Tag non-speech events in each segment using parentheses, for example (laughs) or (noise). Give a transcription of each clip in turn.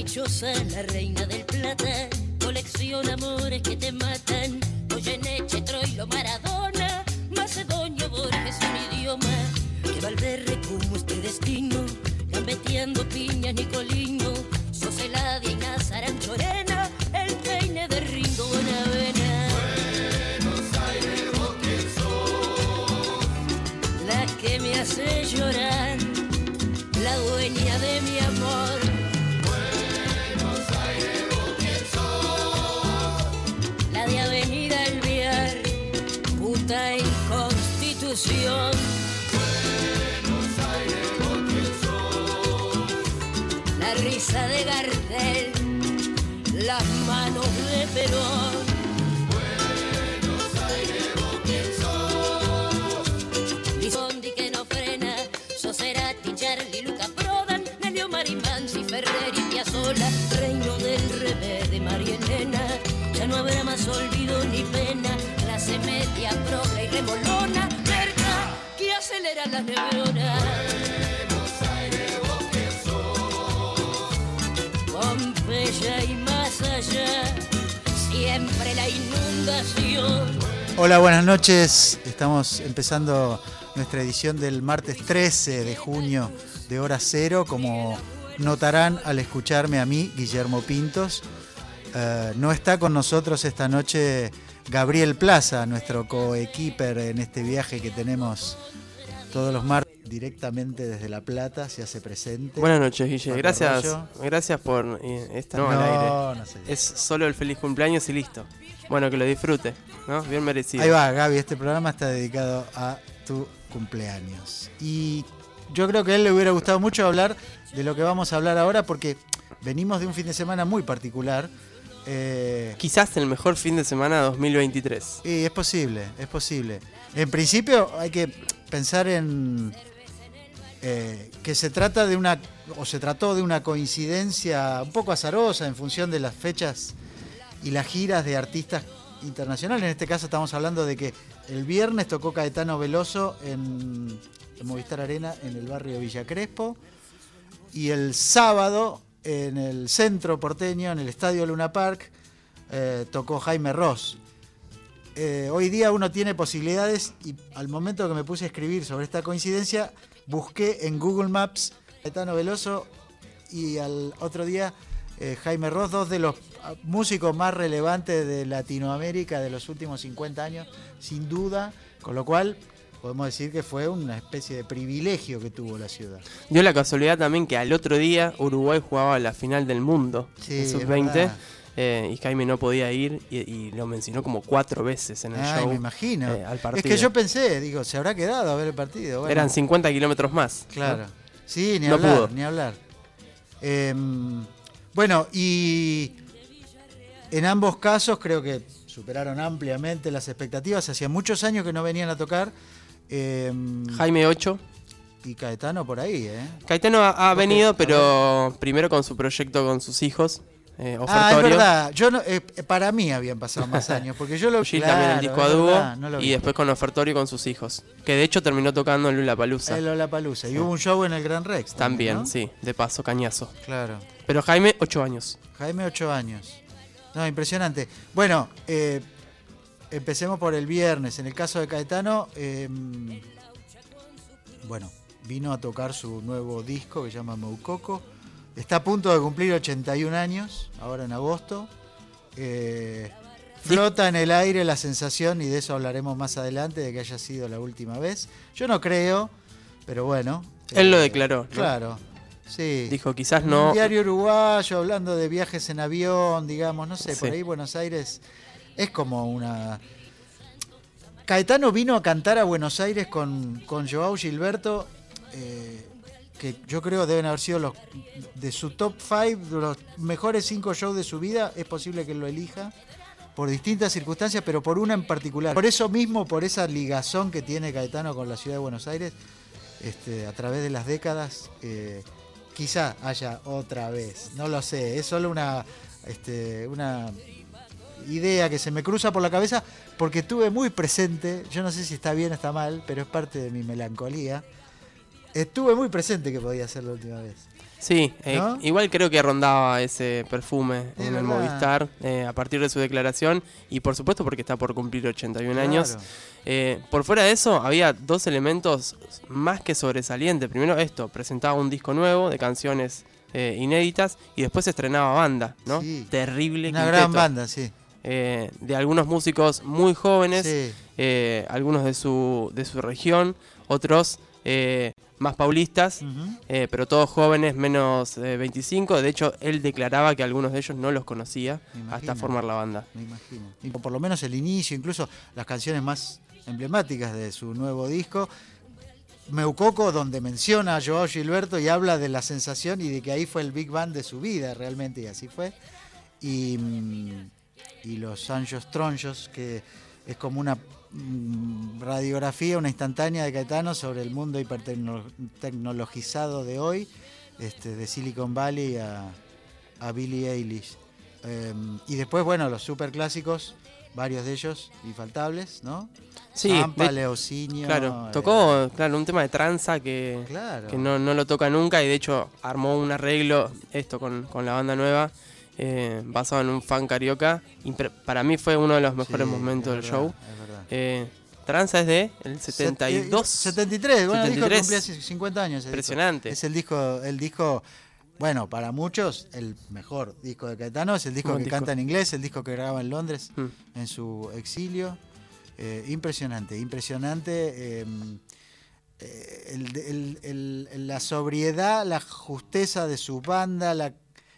caprichosa, la reina del plata, colecciona amores que te matan. Goyeneche, Troilo, Maradona, Macedonio, Borges, un idioma. Que Valverde como este destino, gambeteando piña, Nicolino, Constitución. La risa de Gardel, las manos de Perón. Lizondi que no frena, Soserati, Charlie, Luca Prodan, Nelio Marimansi, Ferrer y Piazzolla, reino del revés de María Elena, ya no habrá más olvido ni pena, clase media, progre y remolona, las siempre la inundación. Hola, buenas noches. Estamos empezando nuestra edición del martes 13 de junio de hora cero. Como notarán al escucharme a mí, Guillermo Pintos, eh, no está con nosotros esta noche Gabriel Plaza, nuestro coequiper en este viaje que tenemos todos los martes directamente desde La Plata, se hace presente. Buenas noches, Guille. Gracias, gracias por eh, esta No, al aire. no sé. Es solo el feliz cumpleaños y listo. Bueno, que lo disfrute, ¿no? Bien merecido. Ahí va, Gaby, este programa está dedicado a tu cumpleaños. Y yo creo que a él le hubiera gustado mucho hablar de lo que vamos a hablar ahora porque venimos de un fin de semana muy particular. Eh, Quizás el mejor fin de semana 2023. y es posible, es posible. En principio hay que pensar en eh, que se trata de una, o se trató de una coincidencia un poco azarosa en función de las fechas y las giras de artistas internacionales. En este caso estamos hablando de que el viernes tocó Caetano Veloso en, Movistar Arena en el barrio Villa Crespo y el sábado en el centro porteño, en el Estadio Luna Park, eh, tocó Jaime Ross. Eh, hoy día uno tiene posibilidades y al momento que me puse a escribir sobre esta coincidencia, busqué en Google Maps Caetano Veloso y al otro día eh, Jaime Ross, dos de los ah, músicos más relevantes de Latinoamérica de los últimos 50 años, sin duda, con lo cual podemos decir que fue una especie de privilegio que tuvo la ciudad. Dio la casualidad también que al otro día Uruguay jugaba la final del mundo Sí, en sub-20 verdad. Eh, y Jaime no podía ir y, y lo mencionó como cuatro veces en el Ay, show. me imagino. eh, al es partido. que yo pensé, digo, se habrá quedado a ver el partido. Bueno, Eran 50 kilómetros más. ¿no? Claro. Sí, ni No hablar, pudo. ni hablar. Em, bueno, y en ambos casos creo que superaron ampliamente las expectativas. Hacía muchos años que no venían a tocar. em, Jaime 8. y Caetano por ahí, ¿eh? Caetano ha, venido, pero primero con su proyecto con sus hijos. Eh, Ah, es ofertorio. verdad. Yo no, eh, para mí habían pasado más años, porque yo lo (laughs) Gil claro, también el disco a dúo no vi. y después con ofertorio con sus hijos. Que de hecho terminó tocando en Lula Palusa. El Lollapalooza. Y hubo un show en el Gran Rex. También, ¿no? sí, de paso, cañazo. Claro. Pero Jaime, 8 años. Jaime, 8 años. No, impresionante. Bueno, eh, empecemos por el viernes. En el caso de Caetano, eh, bueno, vino a tocar su nuevo disco que se llama Moucoco. Está a punto de cumplir 81 años, ahora en agosto. Eh, flota en el aire la sensación, y de eso hablaremos más adelante, de que haya sido la última vez. Yo no creo, pero bueno. Él lo eh, declaró, ¿no? Claro. Sí. Dijo, quizás no. Un diario uruguayo hablando de viajes en avión, digamos, no sé, por ahí Buenos Aires es como una. Caetano vino a cantar a Buenos Aires con, con Joao Gilberto, eh, que yo creo deben haber sido los de su top 5, los mejores 5 shows de su vida, es posible que lo elija por distintas circunstancias, pero por una en particular. Por eso mismo, por esa ligazón que tiene Caetano con la ciudad de Buenos Aires, este, a través de las décadas, eh, quizá haya otra vez, no lo sé, es solo una, este, una idea que se me cruza por la cabeza porque tuve muy presente, yo no sé si está bien o está mal, pero es parte de mi melancolía, estuve muy presente que podía ser la última vez. Sí, eh, ¿No? igual creo que rondaba ese perfume en el. Movistar eh, a partir de su declaración y por supuesto porque está por cumplir 81 años. Claro. Eh, por fuera de eso, había dos elementos más que sobresalientes. Primero esto, presentaba un disco nuevo de canciones inéditas y después estrenaba banda, ¿no? Sí. Terrible. Una quinteto. gran banda, sí. Eh, de algunos músicos muy jóvenes, Sí. eh, algunos de su, de su región, otros eh, más paulistas, eh, pero todos jóvenes, menos de 25. De hecho, él declaraba que algunos de ellos no los conocía hasta formar la banda. Me imagino. Y por lo menos el inicio, incluso las canciones más emblemáticas de su nuevo disco. Meucoco, donde menciona a Joao Gilberto y habla de la sensación y de que ahí fue el Big Band de su vida realmente, y así fue. Y, mm, y los Anjos Tronchos, que es como una radiografía, una instantánea de Caetano sobre el mundo hipertecnologizado de hoy, este, de Silicon Valley a, a Billie Eilish. Eh, y después, bueno, los super clásicos, varios de ellos infaltables, ¿no? Sí, Leocinio. claro, eh, tocó claro, un tema de tranza que, claro. que no, no lo toca nunca y de hecho armó un arreglo, esto con, con la banda nueva, eh, basado en un fan carioca. Impre- para mí fue uno de los mejores Sí, momentos del verdad, show. Eh, tranza es de el 72. 73, bueno, el disco 73. cumplía 50 años. disco. Impresionante. Es el disco, el disco, bueno, para muchos, el mejor disco de Caetano, es el disco que disco. canta en inglés, el disco que graba en Londres Mm. en su exilio. Eh, impresionante, impresionante. eh, eh, el- el- la sobriedad, la justeza de su banda, la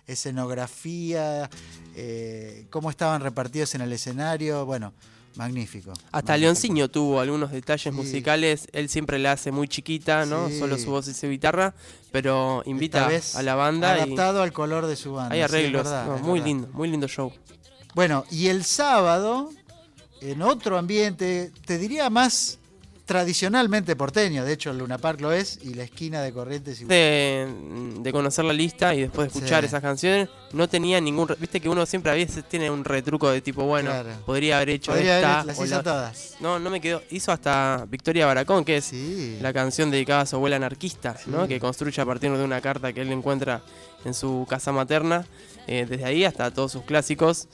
escenografía, eh, cómo estaban repartidos en el escenario, bueno, magnífico. Hasta. Leoncino tuvo algunos detalles Sí. musicales. Él siempre la hace muy chiquita, ¿no? Sí. Solo su voz y su guitarra. Pero invita a la banda y adaptado al color de su banda. hay sí, arreglos. verdad, No, muy verdad. lindo, muy lindo show. Bueno, y el sábado, en otro ambiente, te diría más tradicionalmente porteño, de hecho el Luna Park lo es, y la esquina de Corrientes y De, de conocer la lista y después de escuchar Sí. esas canciones, no tenía ningún. Viste que uno siempre a veces tiene un retruco de tipo, bueno, Claro. podría haber hecho Podría esta. haber, las o hizo la- todas. No, no me quedó. Hizo hasta Victoria Baracón, que es Sí. la canción dedicada a su abuela anarquista, ¿no? Que construye a partir de una carta que él encuentra en su casa materna. eh, desde ahí hasta todos sus clásicos.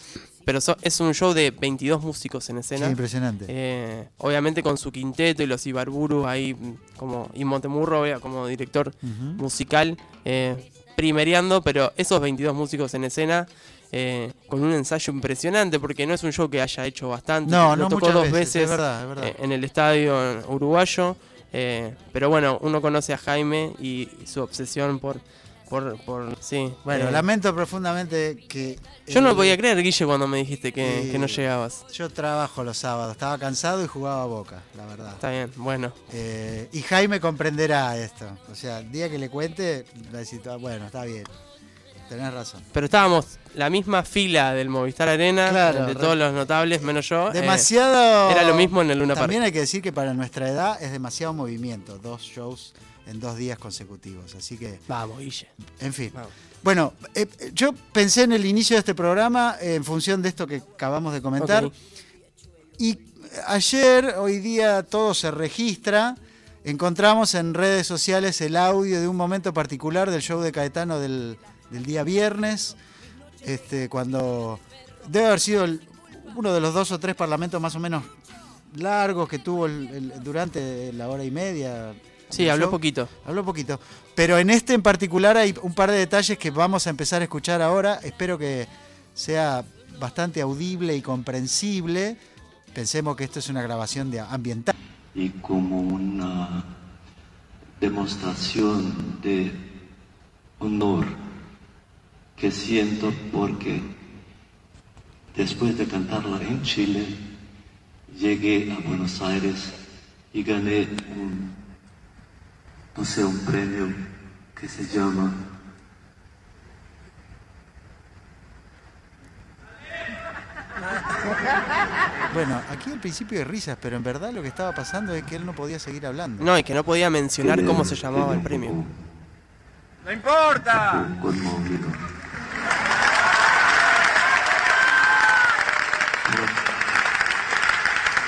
Pero so- es un show de 22 músicos en Sí, escena. impresionante. Eh, obviamente con su quinteto y los Ibarburu ahí mm, como y Montemurro como director musical eh, primereando, pero esos 22 músicos en escena eh, con un ensayo impresionante porque no es un show que haya hecho bastante. No, lo no tocó dos veces, veces es verdad, es verdad. eh, en el estadio uruguayo, eh, pero bueno, uno conoce a Jaime y su obsesión por por, por sí. bueno, eh, lamento profundamente que... yo no lo podía creer, Guille, cuando me dijiste que, que no llegabas. Yo trabajo los sábados, estaba cansado y jugaba a Boca, la verdad. Está bien, bueno. Eh, y Jaime comprenderá esto. O sea, el día que le cuente, va a decir, "Ah, bueno, está bien. Tenés razón. Pero estábamos la misma fila del Movistar Arena, Claro, de todos los notables, menos yo. eh, Demasiado. era lo mismo en el Luna Park. También hay que decir que para nuestra edad es demasiado movimiento. Dos shows en dos días consecutivos. Así que, Vamos, Guille. en fin. Vamos. Bueno, eh, yo pensé en el inicio de este programa eh, en función de esto que acabamos de comentar. Y ayer, hoy día, todo se registra. Encontramos en redes sociales el audio de un momento particular del show de Caetano del, del día viernes, este, cuando debe haber sido el- uno de los dos o tres parlamentos más o menos largos que tuvo el- el- durante la hora y media. Sí, del habló show. poquito. Habló poquito. Pero en este en particular hay un par de detalles que vamos a empezar a escuchar ahora. Espero que sea bastante audible y comprensible. Pensemos que esto es una grabación de ambiental. y como una demostración de honor que siento porque después de cantarla en Chile llegué a Buenos Aires y gané un, no sé, un premio que se llama Bueno, aquí al principio hay risas, pero en verdad lo que estaba pasando es que él no podía seguir hablando. No, y que no podía mencionar cómo se llamaba el premio. ¡No importa! conmovido.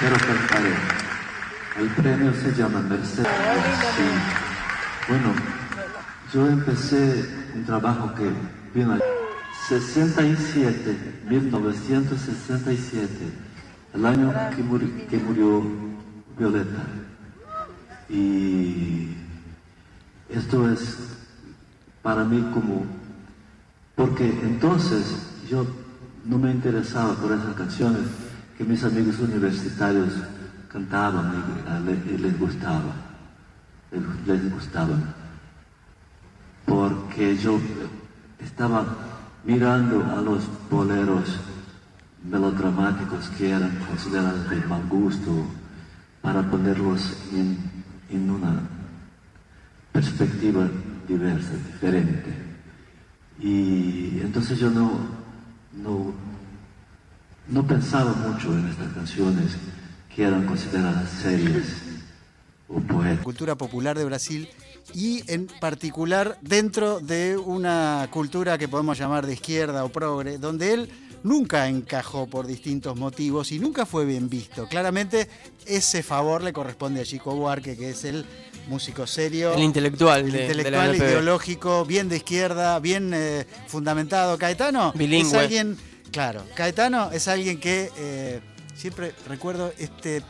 Pero, pero. El premio se llama Mercedes. Sí. Bueno, yo empecé un trabajo que vino en 67, 1967, el año que, que murió Violeta. Y esto es para mí como, porque entonces yo no me interesaba por esas canciones que mis amigos universitarios cantaban y, y les gustaba, les- gustaban, porque yo estaba mirando a los boleros melodramáticos que eran considerados de mal gusto para ponerlos en, en una perspectiva diversa, diferente. Y entonces yo no, no, no pensaba mucho en estas canciones que eran consideradas serias. Cultura popular de Brasil y en particular dentro de una cultura que podemos llamar de izquierda o progre, donde él nunca encajó por distintos motivos y nunca fue bien visto. Claramente ese favor le corresponde a Chico Buarque, que es el músico serio. El intelectual el de- de la intelectual ideológico, bien de izquierda, bien eh, fundamentado. Caetano es alguien, claro, Caetano es alguien que eh, siempre recuerdo este,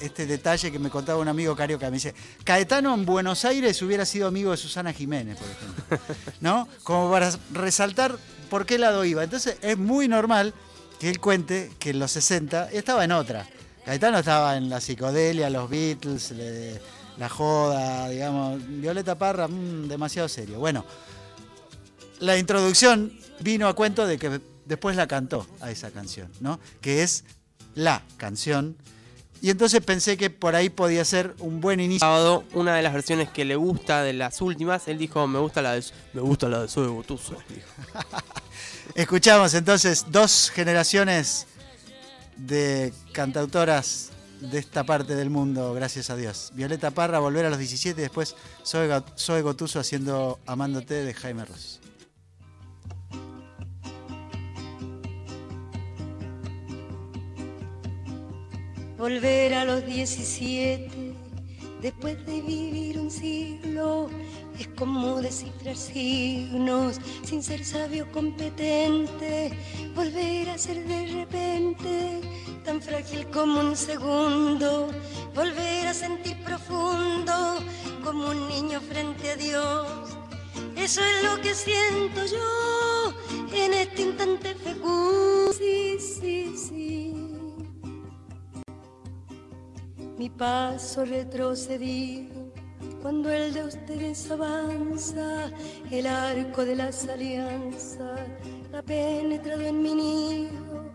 este detalle que me contaba un amigo carioca. Me dice, Caetano en Buenos Aires hubiera sido amigo de Susana Jiménez, por ejemplo. ¿No? Como para resaltar por qué lado iba. Entonces es muy normal que él cuente que en los 60 estaba en otra. Caetano estaba en la psicodelia, los Beatles, le- la joda, digamos. Violeta Parra, mm, demasiado serio. Bueno, la introducción vino a cuento de que después la cantó a esa canción, ¿no? Que es la canción. Y entonces pensé que por ahí podía ser un buen inicio. sábado, una de las versiones que le gusta de las últimas, él dijo, me gusta la de, me gusta la de Zoe Gotuso. dijo. (laughs) Escuchamos entonces dos generaciones de cantautoras de esta parte del mundo, gracias a Dios. Violeta Parra, Volver a los 17, y después Zoe Gotuso haciendo Amándote de Jaime Ross. Volver a los 17, después de vivir un siglo, es como descifrar signos sin ser sabio competente. Volver a ser de repente tan frágil como un segundo. Volver a sentir profundo como un niño frente a Dios. Eso es lo que siento yo en este instante fecundo. Sí, sí, sí mi paso retrocedido cuando el de ustedes avanza, el arco de las alianzas ha penetrado en mi nido,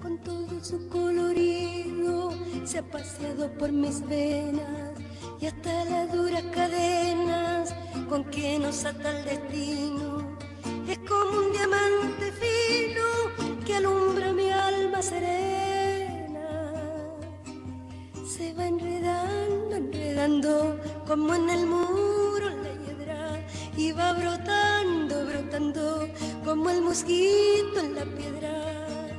con todo su colorido se ha paseado por mis venas y hasta las duras cadenas con que nos ata el destino. Es como un diamante fino que alumbra mi alma serena se va enredando, enredando, como en el muro la hiedra, y va brotando, brotando, como el mosquito en la piedra,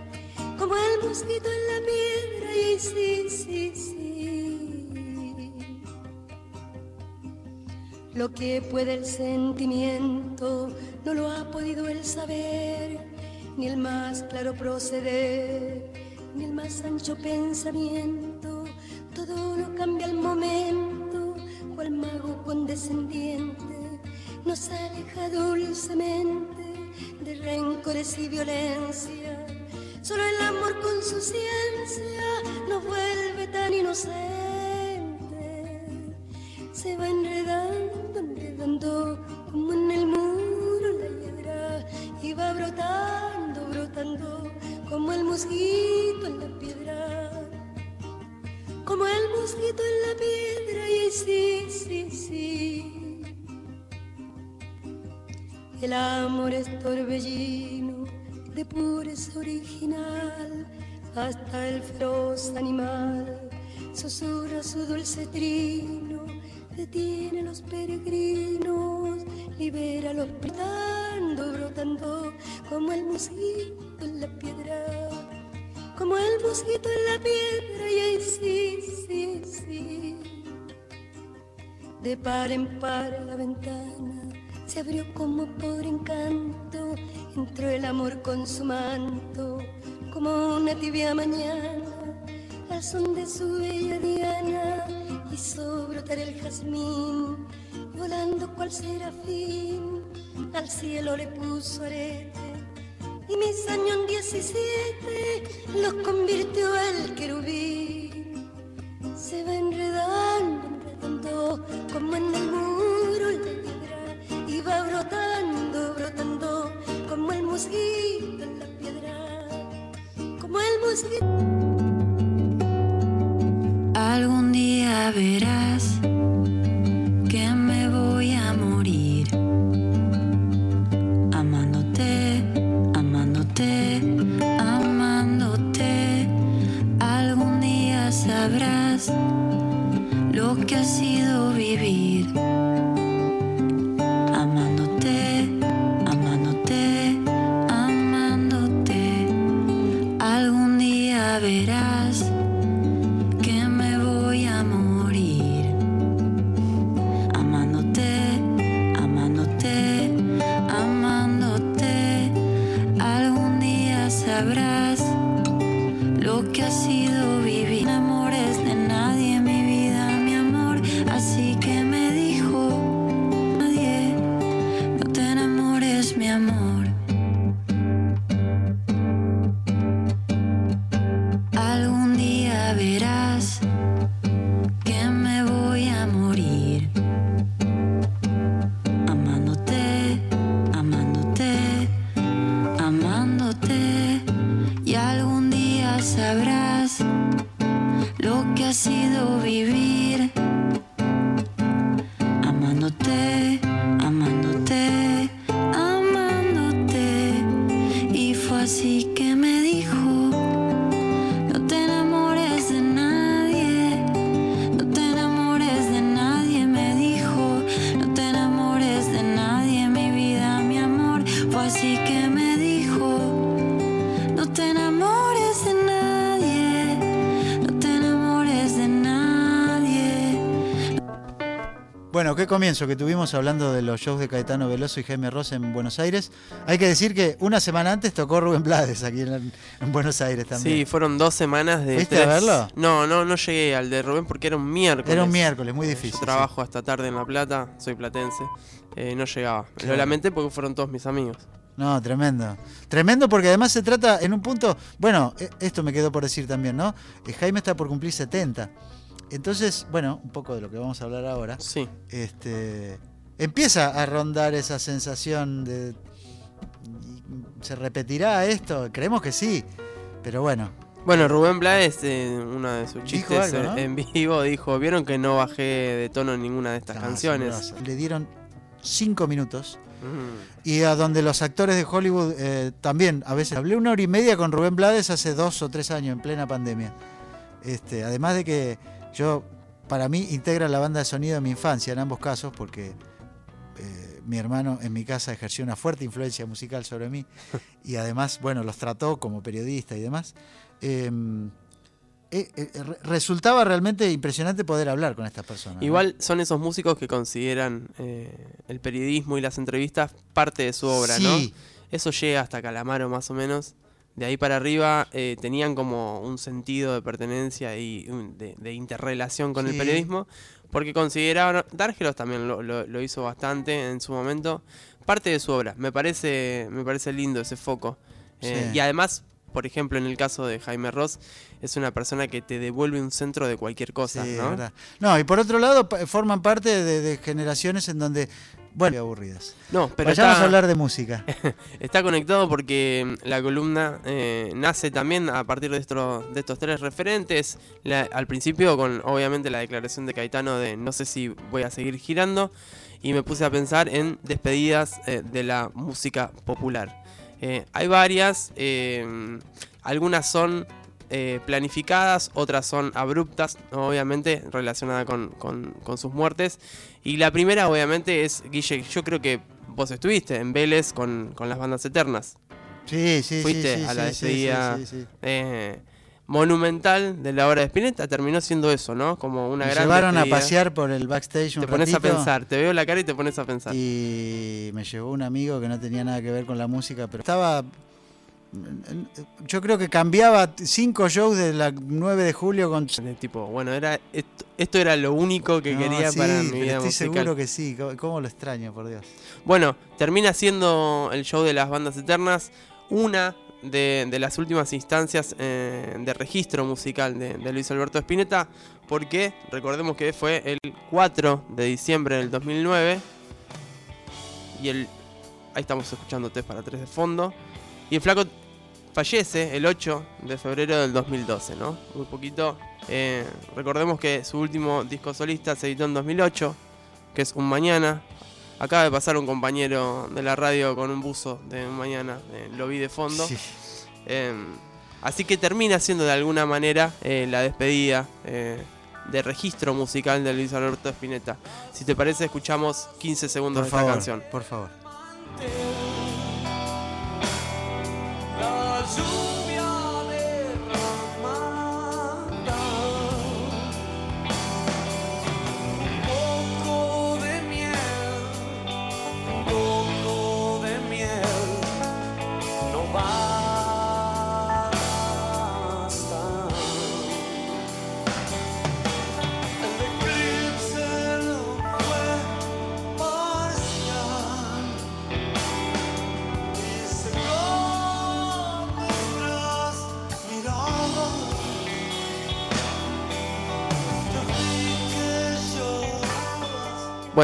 como el mosquito en la piedra, y sí, sí, sí. Lo que puede el sentimiento no lo ha podido el saber, ni el más claro proceder, ni el más ancho pensamiento. Todo lo cambia al momento, cual mago condescendiente nos aleja dulcemente de rencores y violencia. Solo el amor con su ciencia nos vuelve tan inocentes se va enredando, enredando, como en el muro la hiedra, y va brotando, brotando, como el mosquito en la piedra, como el mosquito en la piedra, y sí, sí, sí. El amor es torbellino de pureza original, hasta el feroz animal susurra su dulce trino, detiene los peregrinos, libera los brotando, brotando, como el mosquito en la piedra, como el mosquito en la piedra, y ahí sí, sí, sí. De par en par la ventana se abrió como por encanto, entró el amor con su manto, como una tibia mañana, al son de su bella diana, hizo brotar el jazmín, volando cual serafín, al cielo le puso arete, y mis años 17 los convirtió al querubín, se va enredando, enredando, como en el muro la piedra, y va brotando, brotando, como el mosquito en la piedra, como el mosquito. Algún día verás qué comienzo que tuvimos hablando de los shows de Caetano Veloso y Jaime Ross en Buenos Aires. Hay que decir que una semana antes tocó Rubén Blades aquí en, en Buenos Aires también. Sí, fueron dos semanas de. ¿Fuiste a tres- verlo? No, no, no llegué al de Rubén porque era un miércoles. Era un miércoles, muy Yo difícil. trabajo hasta tarde en La Plata, soy platense. eh, no llegaba. Lo Claro. lamenté porque fueron todos mis amigos. No, tremendo. Tremendo porque además se trata en un punto, bueno, e- esto me quedó por decir también, ¿no? Eh, Jaime está por cumplir 70. Entonces, bueno, un poco de lo que vamos a hablar ahora. Sí. Este empieza a rondar esa sensación de ¿se repetirá esto? Creemos que sí. Pero bueno, Bueno, Rubén Blades, eh, uno de sus chistes algo, eh, ¿no? en vivo, dijo: ¿Vieron que no bajé de tono en ninguna de estas ah, canciones? le dieron cinco minutos Mm. y a donde los actores de Hollywood eh, también a veces hablé una hora y media con Rubén Blades hace dos o tres años en plena pandemia. Este, además de que yo para mí integra la banda de sonido de mi infancia en ambos casos porque eh, mi hermano en mi casa ejerció una fuerte influencia musical sobre mí (laughs) y además bueno los trató como periodista y demás. Eh, eh, eh, re- resultaba realmente impresionante poder hablar con estas personas. ¿no? Igual son esos músicos que consideran eh, el periodismo y las entrevistas parte de su obra, ¿no? Sí. Eso llega hasta Calamaro más o menos. De ahí para arriba eh, tenían como un sentido de pertenencia y de, de interrelación con el periodismo, porque consideraban, Dárgelos también lo, lo- lo hizo bastante en su momento, parte de su obra. Me parece, me parece lindo ese foco. Eh, Sí. Y además, por ejemplo, en el caso de Jaime Ross, es una persona que te devuelve un centro de cualquier cosa, Sí, ¿no? verdad. No, y por otro lado, forman parte de, de generaciones en donde, bueno, aburridas. No, pero Vayamos está- a hablar de música. (laughs) Está conectado porque mm, la columna eh, nace también a partir de, estos de estos tres referentes. La- al principio con obviamente la declaración de Caetano de no sé si voy a seguir girando y me puse a pensar en despedidas eh, de la música popular. Eh, hay varias, eh, algunas son eh, planificadas, otras son abruptas, obviamente relacionadas con, con- con sus muertes. Y la primera obviamente es, Guille, yo creo que vos estuviste en Vélez con, con las bandas eternas. Sí, sí, sí, Fuiste sí, a la sí, sí, despedida. sí, sí, sí. Eh, monumental de la obra de Spinetta terminó siendo eso, ¿no? Como una Me gran llevaron a pasear por el backstage un Te pones a pensar, te veo la cara y te pones a pensar. Y me llevó un amigo que no tenía nada que ver con la música, pero estaba. Yo creo que cambiaba cinco shows de la 9 de julio con. Tipo, bueno, era esto, esto era lo único que No, quería sí, para mi vida estoy musical. seguro que sí. ¿Cómo, cómo lo extraño, por Dios? Bueno, termina siendo el show de las bandas eternas una de, de las últimas instancias eh, de registro musical de, Luis Alberto Spinetta, porque recordemos que fue el 4 de diciembre del 2009 y el... Ahí estamos escuchando Test para 3 de fondo. Y el flaco fallece el 8 de febrero del 2012, ¿no? Muy poquito. Eh, recordemos que su último disco solista se editó en 2008, que es Un Mañana. Acaba de pasar un compañero de la radio con un buzo de Mañana, eh, lo vi de fondo. Sí. Eh, así que termina siendo de alguna manera eh, la despedida eh, de registro musical de Luis Alberto Spinetta. Si te parece, escuchamos 15 segundos Por de esta canción. por favor.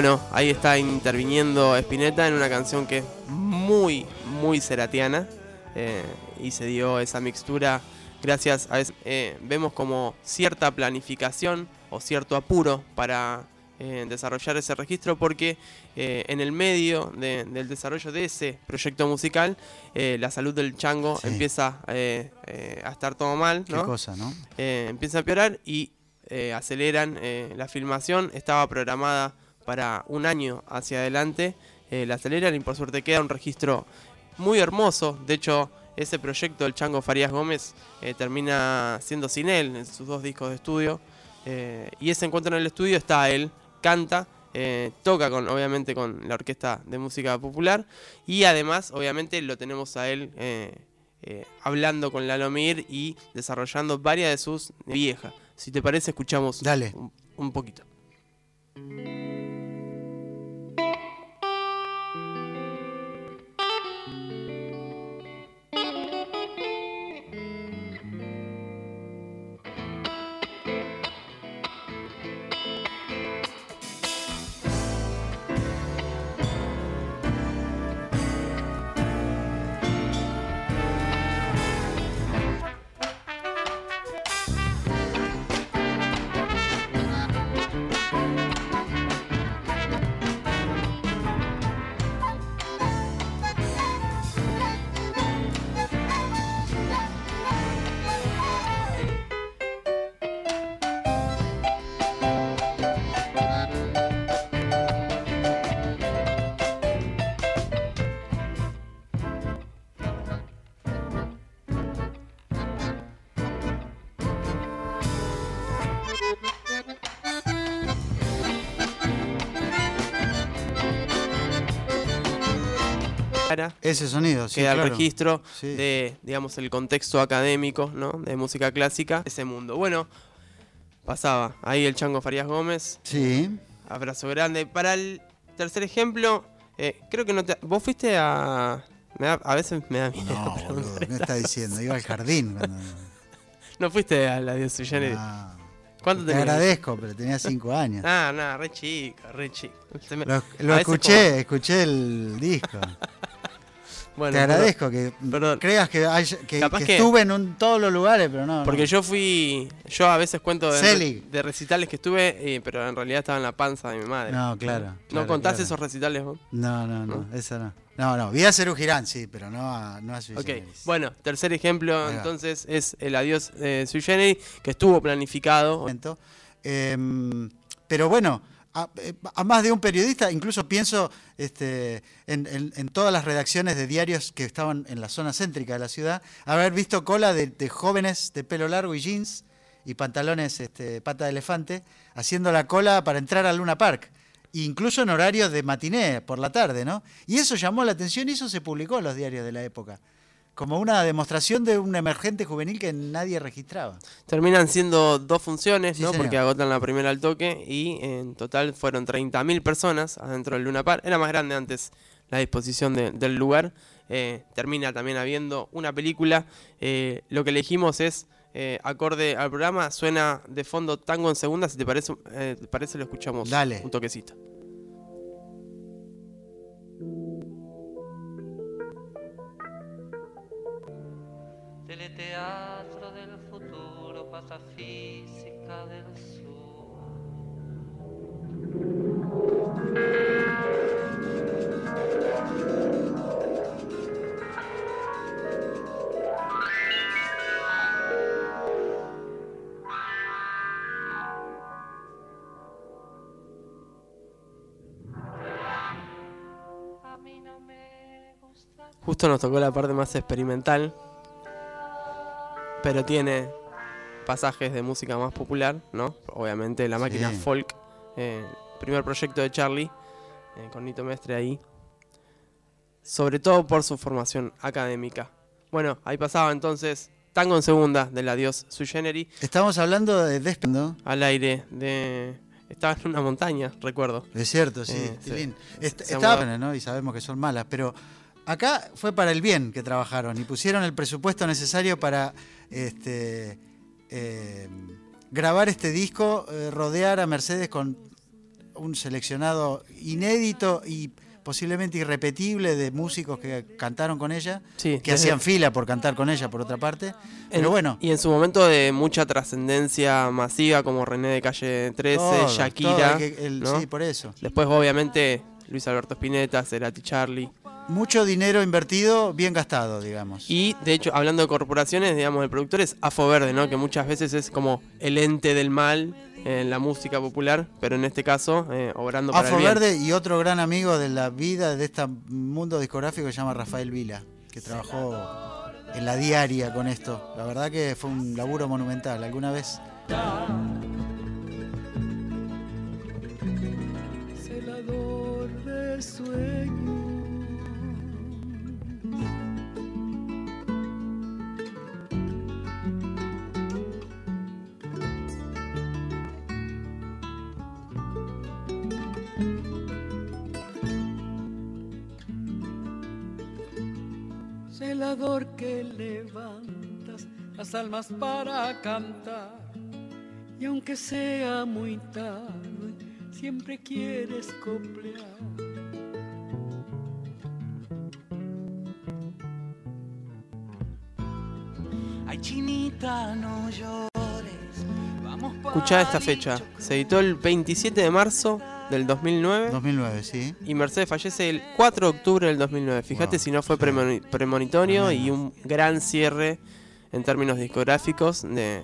Bueno, ahí está interviniendo Spinetta en una canción que es muy, muy seratiana. eh, y se dio esa mixtura gracias a eh, vemos como cierta planificación o cierto apuro para eh, desarrollar ese registro porque eh, en el medio de- del desarrollo de ese proyecto musical eh, la salud del chango Sí. empieza a estar todo mal, Qué ¿no? cosa, ¿no? empieza a empeorar y aceleran la filmación. Estaba programada para un año hacia adelante. eh, la aceleran y por suerte queda un registro muy hermoso. De hecho, ese proyecto del Chango Farías Gómez eh, termina siendo sin él en sus dos discos de estudio. eh, y ese encuentro en el estudio está él, canta. eh, toca con obviamente con la orquesta de música popular y además obviamente lo tenemos a él eh, eh, hablando con Lalo Mir y desarrollando varias de sus viejas. Si te parece, escuchamos Dale. Un, un poquito. Ese sonido, sí, queda el registro Sí. de, digamos, el contexto académico, ¿no? De música clásica, ese mundo. Bueno, pasaba ahí el Chango Farías Gómez, Sí. abrazo grande. Para el tercer ejemplo, eh, creo que no te... ¿Vos fuiste a...? me da- a veces me da miedo No, boludo, ¿qué estas está diciendo? Iba al jardín. cuando- (laughs) No fuiste a la Dios Kennedy. Ah, ¿Cuánto te tenías? agradezco, pero tenía cinco años. Ah, no, re chico, re me- Lo, escuché, escuché el disco. (laughs) Bueno, Te pero- agradezco que perdón. creas que, haya- que- Capaz que que- estuve en un- todos los lugares, pero no. Porque no. yo fui. Yo a veces cuento de, recitales que estuve, eh, pero en realidad estaba en la panza de mi madre. No, claro, ¿No claro, contás claro. esos recitales vos? No, no, no, esa no. No, no, vi a Cerú Girán, sí, pero no a, no a Sui Ok, Generis. bueno, tercer ejemplo entonces es el adiós eh, sui generis, que estuvo planificado. Em, pero bueno, a, eh, a más de un periodista, incluso pienso este, en, todas las redacciones de diarios que estaban en la zona céntrica de la ciudad, haber visto cola de, jóvenes de pelo largo y jeans y pantalones este, pata de elefante, haciendo la cola para entrar al Luna Park, incluso en horario de matiné, por la tarde, ¿no? Y eso llamó la atención y eso se publicó en los diarios de la época, como una demostración de un emergente juvenil que nadie registraba. Terminan siendo dos funciones, Sí, ¿no? señor. Porque agotan la primera al toque y en total fueron 30.000 personas adentro del Luna Park. Era más grande antes la disposición de- del lugar. Eh, termina también habiendo una película. Eh, lo que elegimos es, eh, acorde al programa, suena de fondo tango en segunda. Si te parece, te parece lo escuchamos Dale. un toquecito. Teleteatro del futuro, patafísica del sur. Justo nos tocó la parte más experimental, pero tiene pasajes de música más popular, ¿no? Obviamente la máquina Sí. folk, eh, primer proyecto de Charlie, eh, con Nito Mestre ahí, sobre todo por su formación académica. Bueno, ahí pasaba entonces Tango en Segunda del Adiós Sui Generis, Estamos hablando de Desped, ¿no? al aire de... Estaba en una montaña, recuerdo. Es cierto, sí, Eh, sí. Tilín. Est- Se estaba- llamaba- ¿no? Y sabemos que son malas, pero acá fue para el bien que trabajaron y pusieron el presupuesto necesario para este, eh, grabar este disco, eh, rodear a Mercedes con un seleccionado inédito y posiblemente irrepetible de músicos que cantaron con ella, Sí, que hacían fila por cantar con ella, por otra parte. En- Pero bueno, Y en su momento de mucha trascendencia masiva, como René de Calle 13, todo, Shakira. todo, que- el- ¿no? sí, por eso. Después, obviamente, Luis Alberto Spinetta, Cerati Charlie. Mucho dinero invertido, bien gastado, digamos. Y de hecho, hablando de corporaciones, digamos, el productor es Afo Verde, ¿no? Que muchas veces es como el ente del mal en la música popular, pero en este caso, eh, obrando para Afro el bien. Verde y otro gran amigo de la vida de este mundo discográfico que se llama Rafael Vila, que trabajó en la diaria con esto. La verdad que fue un laburo monumental. ¿Alguna vez? celador de sueños. Celador que levantas las almas para cantar. Y aunque sea muy tarde, siempre quieres coplear. Ay, chinita, no llores. Vamos Escuchá esta fecha. Se editó el 27 de marzo del 2009 2009, sí. y Mercedes fallece el 4 de octubre del 2009. Fíjate Wow, si no fue sí. premoni- premonitorio y un gran cierre en términos discográficos de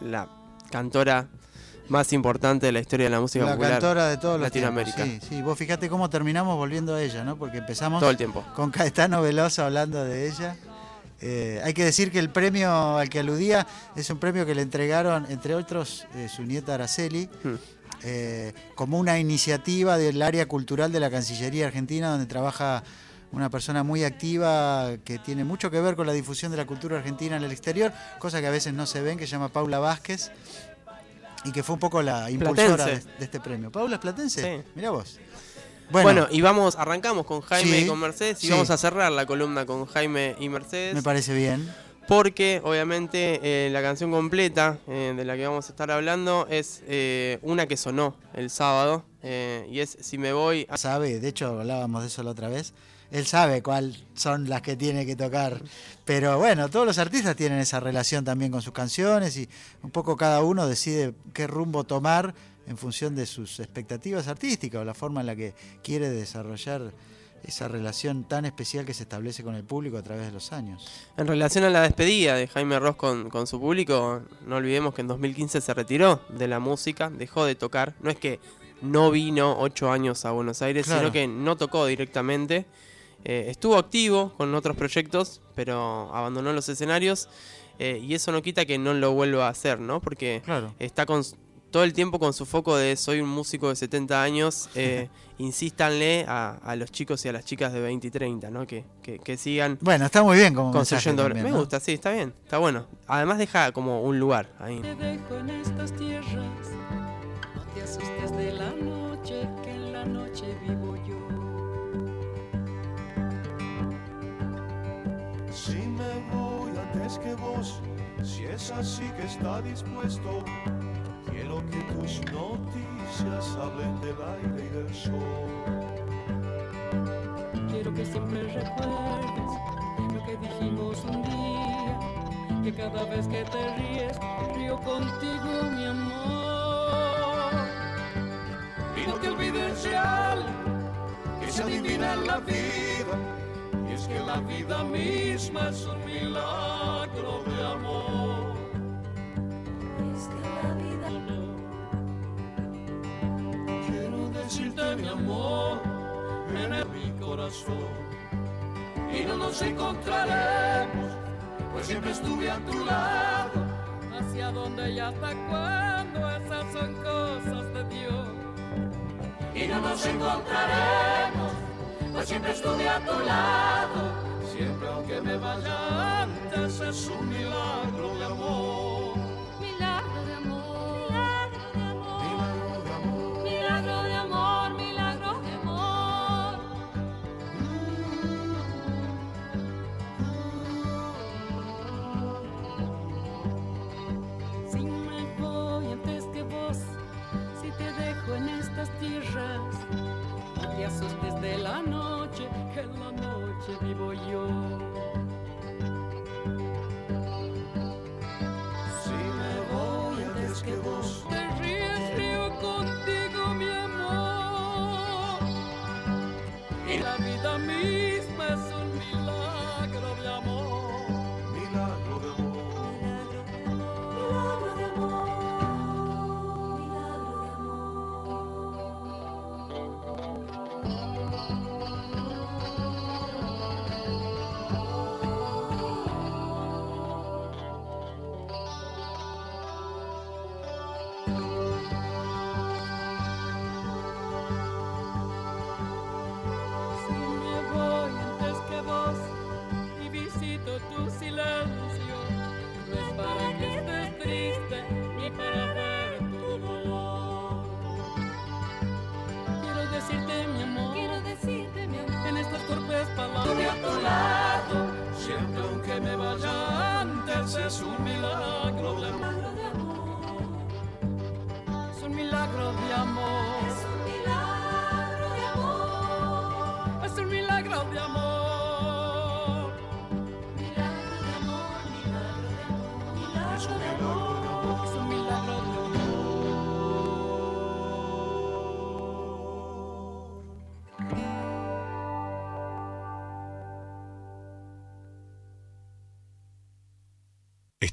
la cantora más importante de la historia de la música La popular. cantora de todos los Latinoamérica. tiempos. Sí, sí. Vos fíjate cómo terminamos volviendo a ella, ¿no? Porque empezamos Todo el tiempo. con Caetano Veloso hablando de ella. Eh, hay que decir que el premio al que aludía es un premio que le entregaron, entre otros, eh, su nieta Araceli, Hmm. Eh, como una iniciativa del área cultural de la Cancillería Argentina, donde trabaja una persona muy activa que tiene mucho que ver con la difusión de la cultura argentina en el exterior, cosa que a veces no se ven, que se llama Paula Vázquez, y que fue un poco la impulsora de, este premio. ¿Paula es Platense? Sí. Mirá vos. Bueno, y vamos, arrancamos con Jaime Sí, y con Mercedes y sí. vamos a cerrar la columna con Jaime y Mercedes. me parece bien. Porque obviamente eh, la canción completa eh, de la que vamos a estar hablando es eh, una que sonó el sábado y es Si me voy a... sabe, de hecho hablábamos de eso la otra vez, él sabe cuáles son las que tiene que tocar, pero bueno, todos los artistas tienen esa relación también con sus canciones y un poco cada uno decide qué rumbo tomar en función de sus expectativas artísticas o la forma en la que quiere desarrollar esa relación tan especial que se establece con el público a través de los años. En relación a la despedida de Jaime Ross con, con su público, no olvidemos que en 2015 se retiró de la música, dejó de tocar. No es que no vino ocho años a Buenos Aires, Claro. sino que no tocó directamente. Eh, estuvo activo con otros proyectos, pero abandonó los escenarios. eh, y eso no quita que no lo vuelva a hacer, ¿no? Porque Claro. está con todo el tiempo con su foco de soy un músico de 70 años. (laughs) eh, insístanle a, a los chicos y a las chicas de 20 y 30, ¿no? Que, que, que sigan Bueno, está muy bien como construyendo. también, Me ¿no? gusta, sí, está bien, está bueno. Además deja como un lugar ahí. Te dejo en estas tierras, no te asustes de la noche, que en la noche vivo yo. Si me voy antes que vos, si es así que está dispuesto, quiero que tus noticias hablen del aire y del sol. Quiero que siempre recuerdes lo que dijimos un día, que cada vez que te ríes, río contigo, mi amor. Y no te olvides real, que se adivina en la vida, y es que la vida misma es un milagro de amor. Es que la decirte mi amor, en mi corazón, y no nos encontraremos, pues siempre estuve a tu lado. ¿Hacia dónde y hasta cuándo? Esas son cosas de Dios. y no nos encontraremos, pues siempre estuve a tu lado, siempre aunque me vaya antes es un milagro de amor.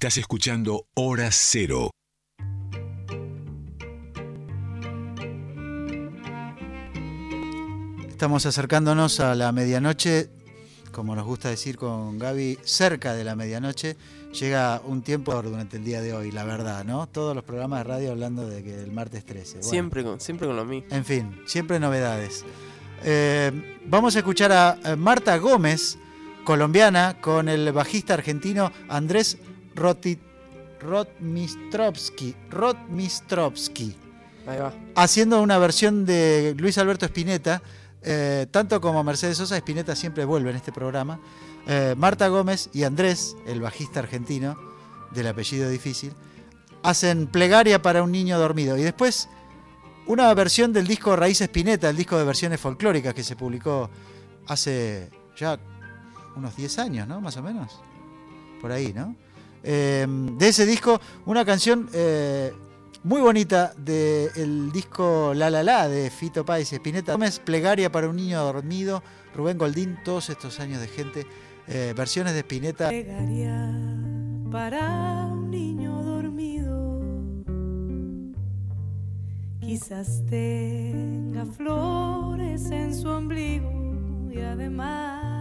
Estás escuchando Hora Cero. Estamos acercándonos a la medianoche, como nos gusta decir con Gaby, cerca de la medianoche. Llega un tiempo durante el día de hoy, la verdad, ¿no? Todos los programas de radio hablando de que el martes 13. Bueno, Siempre, con, siempre con lo mismo. En fin, siempre novedades. Eh, vamos a escuchar a eh, Marta Gómez, colombiana, con el bajista argentino Andrés Rotmistrovsky. Rotmistrovsky Ahí va. haciendo una versión de Luis Alberto Spinetta, eh, tanto como Mercedes Sosa, Spinetta siempre vuelve en este programa. Eh, Marta Gómez y Andrés, el bajista argentino del apellido difícil, hacen plegaria para un niño dormido. Y después una versión del disco Raíz Spinetta, el disco de versiones folclóricas que se publicó hace ya unos 10 años, ¿no? Más o menos. Por ahí, ¿no? Eh, de ese disco, una canción eh, muy bonita del disco La La La de Fito Páez y Spinetta. Gómez, Plegaria para un niño dormido, Rubén Goldín, todos estos años de gente, eh, versiones de Spinetta. Plegaria para un niño dormido. Quizás tenga flores en su ombligo y además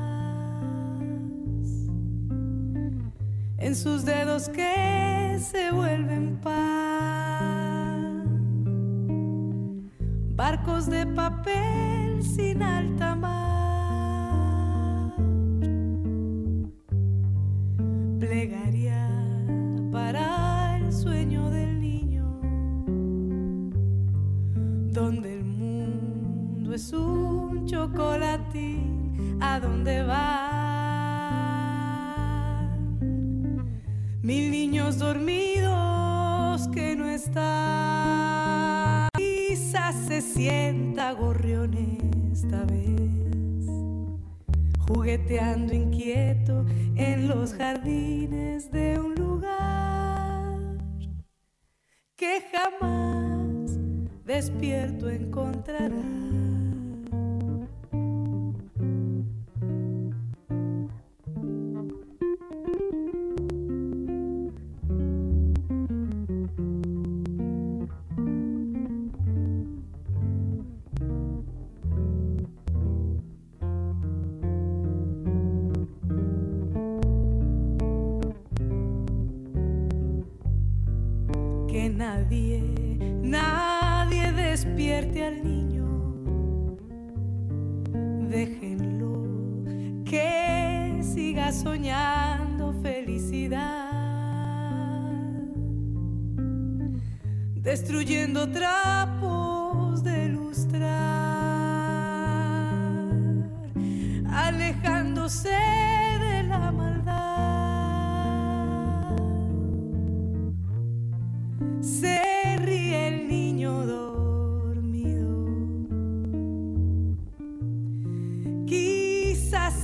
en sus dedos que se vuelven pan. Barcos de papel sin alta mar. Plegaria para el sueño del niño, donde el mundo es un chocolatín, ¿a dónde van? Mil niños dormidos que no están. Quizás se sienta gorrión esta vez, jugueteando inquieto en los jardines de un lugar que jamás despierto encontrará.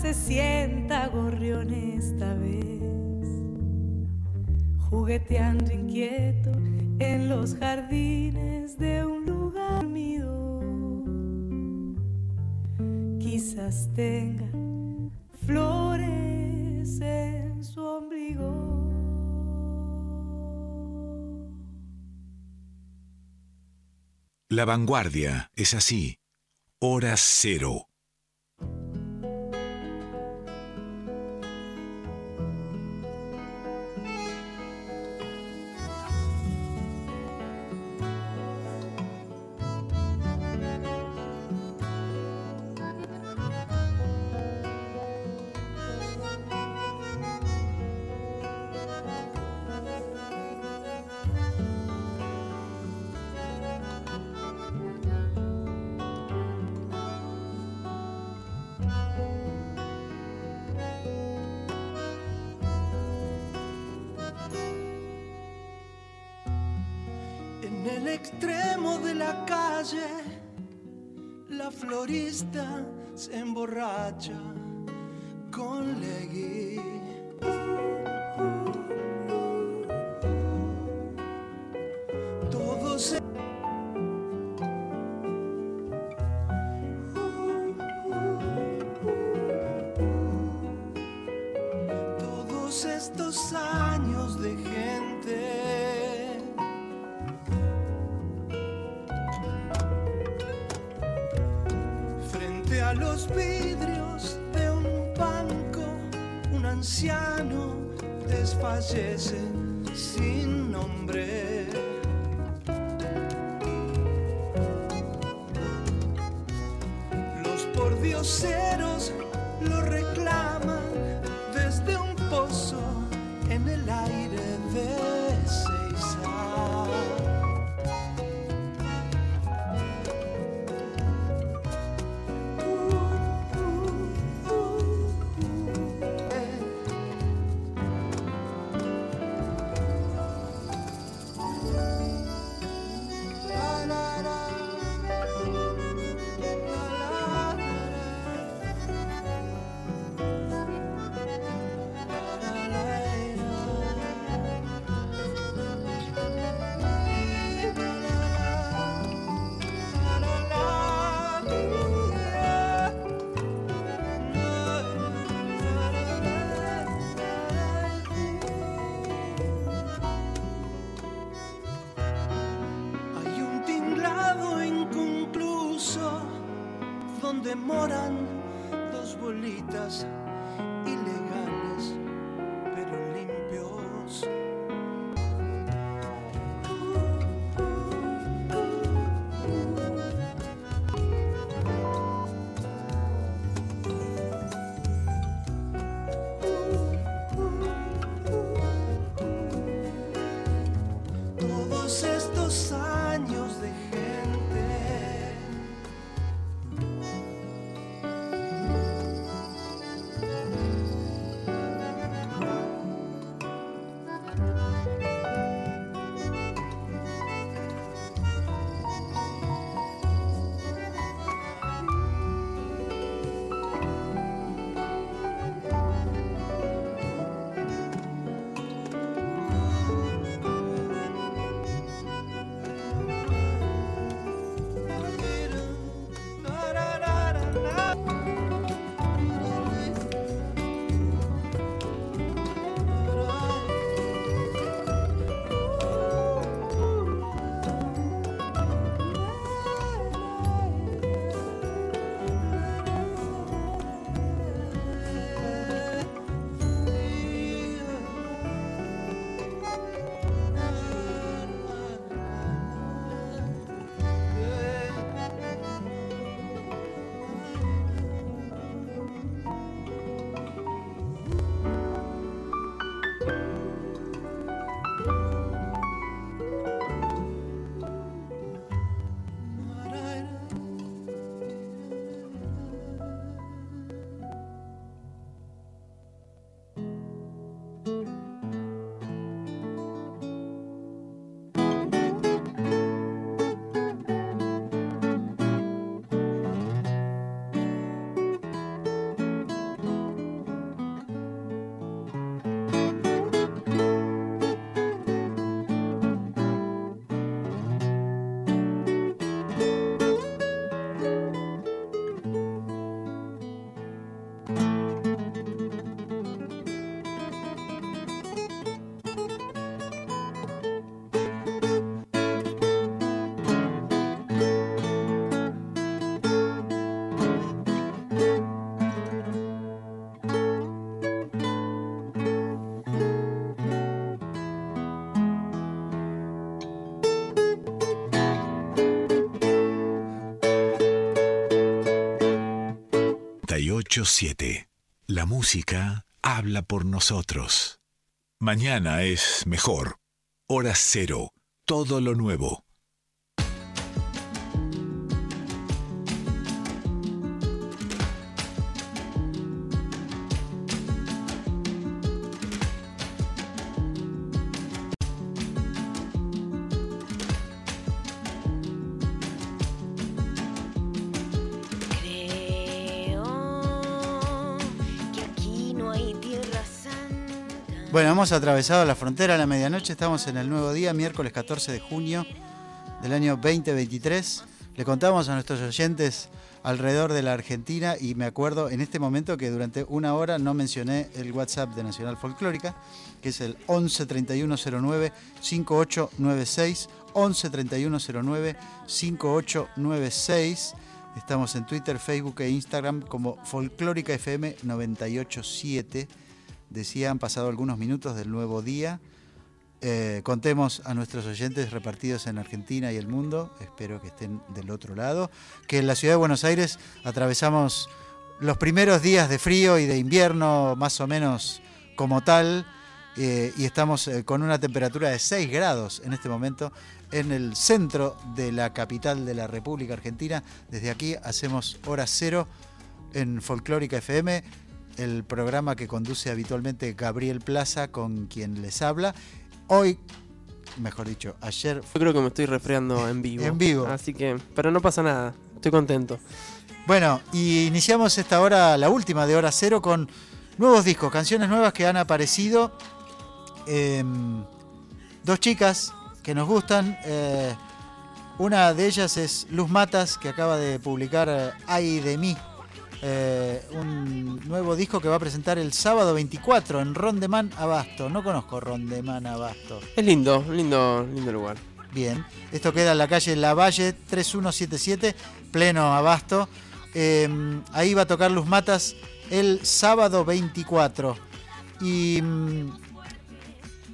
Se sienta gorrión esta vez, jugueteando inquieto en los jardines de un lugar dormido. Quizás tenga flores en su ombligo. La vanguardia es así. Hora cero. Donde 1087. La música habla por nosotros. Mañana es mejor. Hora cero. Todo lo nuevo. Hemos atravesado la frontera a la medianoche, estamos en el nuevo día, miércoles 14 de junio del año 2023. Le contamos a nuestros oyentes alrededor de la Argentina y me acuerdo en este momento que durante una hora no mencioné el WhatsApp de Nacional Folclórica, que es el 11 3109 5896, 11 3109 5896. Estamos en Twitter, Facebook e Instagram como Folclórica FM 987. Decía, han pasado algunos minutos del nuevo día. Eh, contemos a nuestros oyentes repartidos en Argentina y el mundo, espero que estén del otro lado, que en la ciudad de Buenos Aires atravesamos los primeros días de frío y de invierno más o menos como tal, eh, y estamos eh, con una temperatura de 6 grados en este momento en el centro de la capital de la República Argentina. Desde aquí hacemos hora cero en Folclórica FM, el programa que conduce habitualmente Gabriel Plaza, con quien les habla. Hoy, mejor dicho, ayer Yo creo que me estoy resfriando en vivo. En vivo. Así que, pero no pasa nada. Estoy contento. Bueno, y iniciamos esta hora, la última de hora cero, con nuevos discos, canciones nuevas que han aparecido. Em, dos chicas que nos gustan. eh, una de ellas es Luz Matas, que acaba de publicar eh, Ay de mí. Eh, un nuevo disco que va a presentar el sábado 24 en Rondeman Abasto. No conozco Rondeman Abasto. Es lindo, lindo, lindo lugar. Bien, esto queda en la calle Lavalle 3177, pleno Abasto. Eh, ahí va a tocar Luz Matas el sábado 24. Y mm,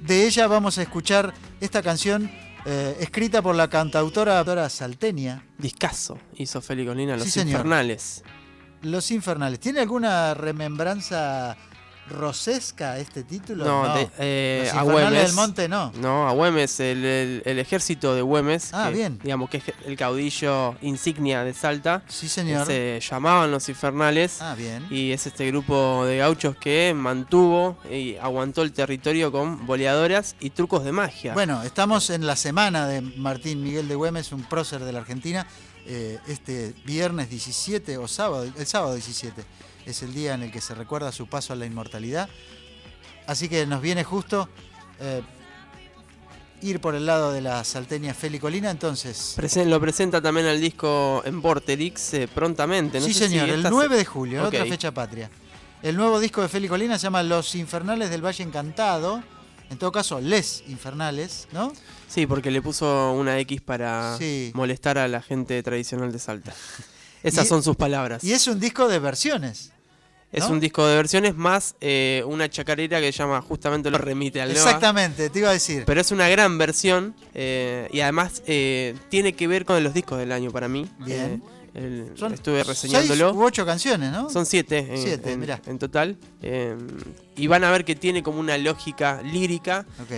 de ella vamos a escuchar esta canción eh, escrita por la cantautora autora salteña. Discaso hizo Feli Colina Los Sí, señor. Los Infernales. ¿Tiene alguna remembranza rosesca este título? No, de- eh, Los a Infernales Güemes. del Monte no. No, a Güemes, el, el- el ejército de Güemes. Ah, que, bien. Digamos que es el caudillo insignia de Salta. Sí, señor. Se llamaban los Infernales. Ah, bien. Y es este grupo de gauchos que mantuvo y aguantó el territorio con boleadoras y trucos de magia. Bueno, estamos en la semana de Martín Miguel de Güemes, un prócer de la Argentina. Eh, este viernes 17 o sábado, el sábado 17 es el día en el que se recuerda su paso a la inmortalidad. Así que nos viene justo eh, ir por el lado de la salteña Feli Colina. Entonces, lo presenta también al disco en Vorterix eh, prontamente. No sí sé si señor, el esta se- 9 de julio, en Ok. otra fecha patria. El nuevo disco de Feli Colina se llama Los Infernales del Valle Encantado. En todo caso, Les Infernales, ¿no? Sí, porque le puso una X para Sí. molestar a la gente tradicional de Salta. (laughs) Esas Y- son sus palabras. Y es un disco de versiones. Es un disco de versiones más eh, una chacarera que se llama justamente lo remite al. Exactamente, te iba a decir. Pero es una gran versión eh, y además eh, tiene que ver con los discos del año para mí. Bien. Eh, el- Son estuve Seis reseñándolo. u ocho canciones, ¿no? Son siete, en, Siete, en- mirá. en total. Eh, y van a ver que tiene como una lógica lírica. Ok.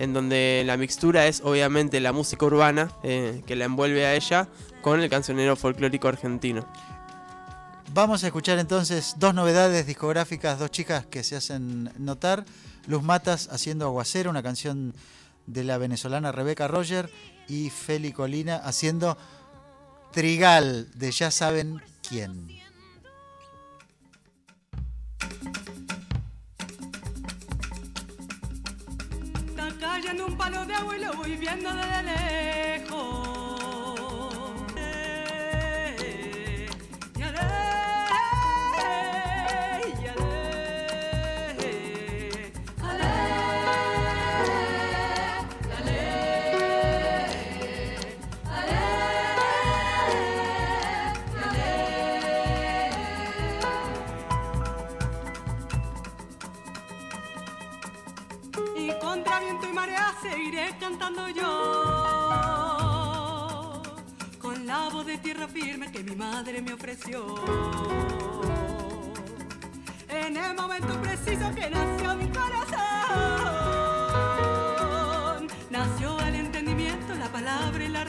En donde la mixtura es obviamente la música urbana eh, que la envuelve a ella con el cancionero folclórico argentino. Vamos a escuchar entonces dos novedades discográficas, dos chicas que se hacen notar. Luz Matas haciendo Aguacero, una canción de la venezolana Rebeca Roger, y Feli Colina haciendo Trigal, de ya saben quién. Un palo de agua y lo voy viendo desde lejos. Contra viento y marea seguiré cantando yo con la voz de tierra firme que mi madre me ofreció. En el momento preciso que nació mi corazón, nació el entendimiento, la palabra y la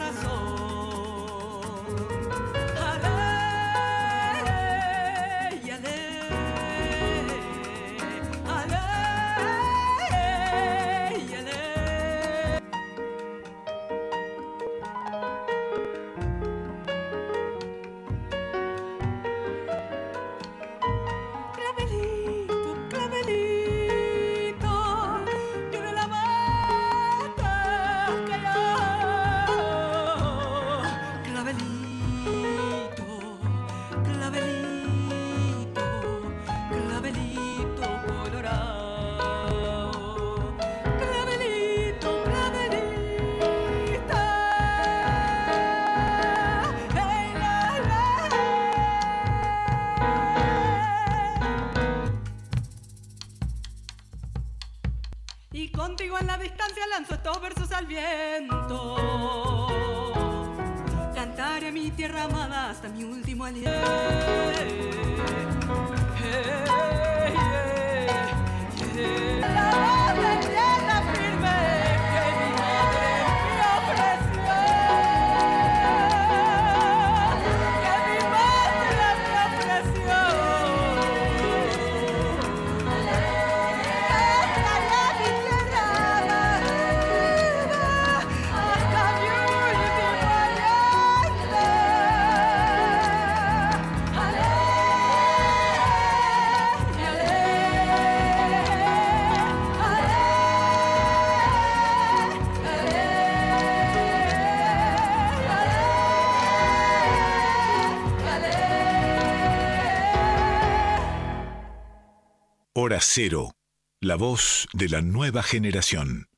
Cero, la voz de la nueva generación.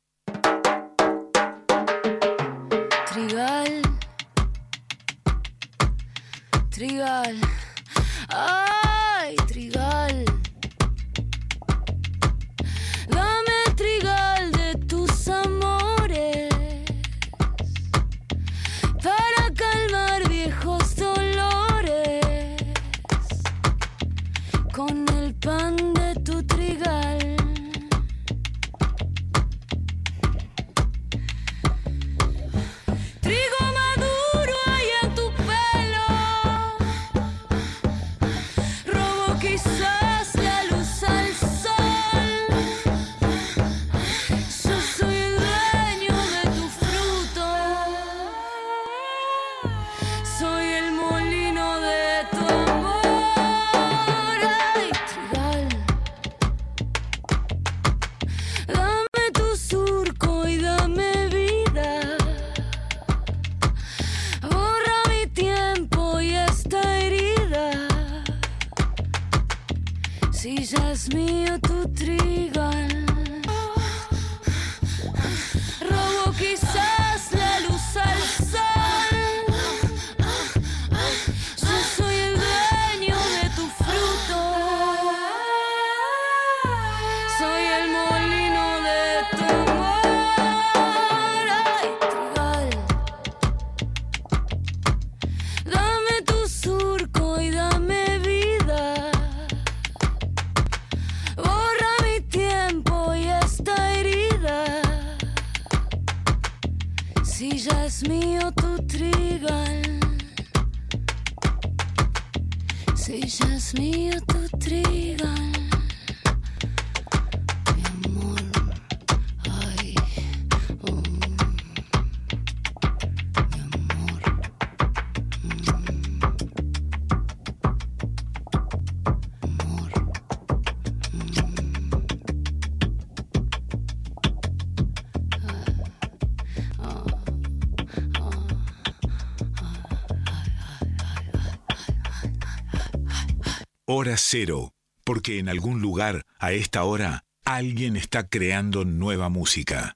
Hora cero, porque en algún lugar, a esta hora, alguien está creando nueva música.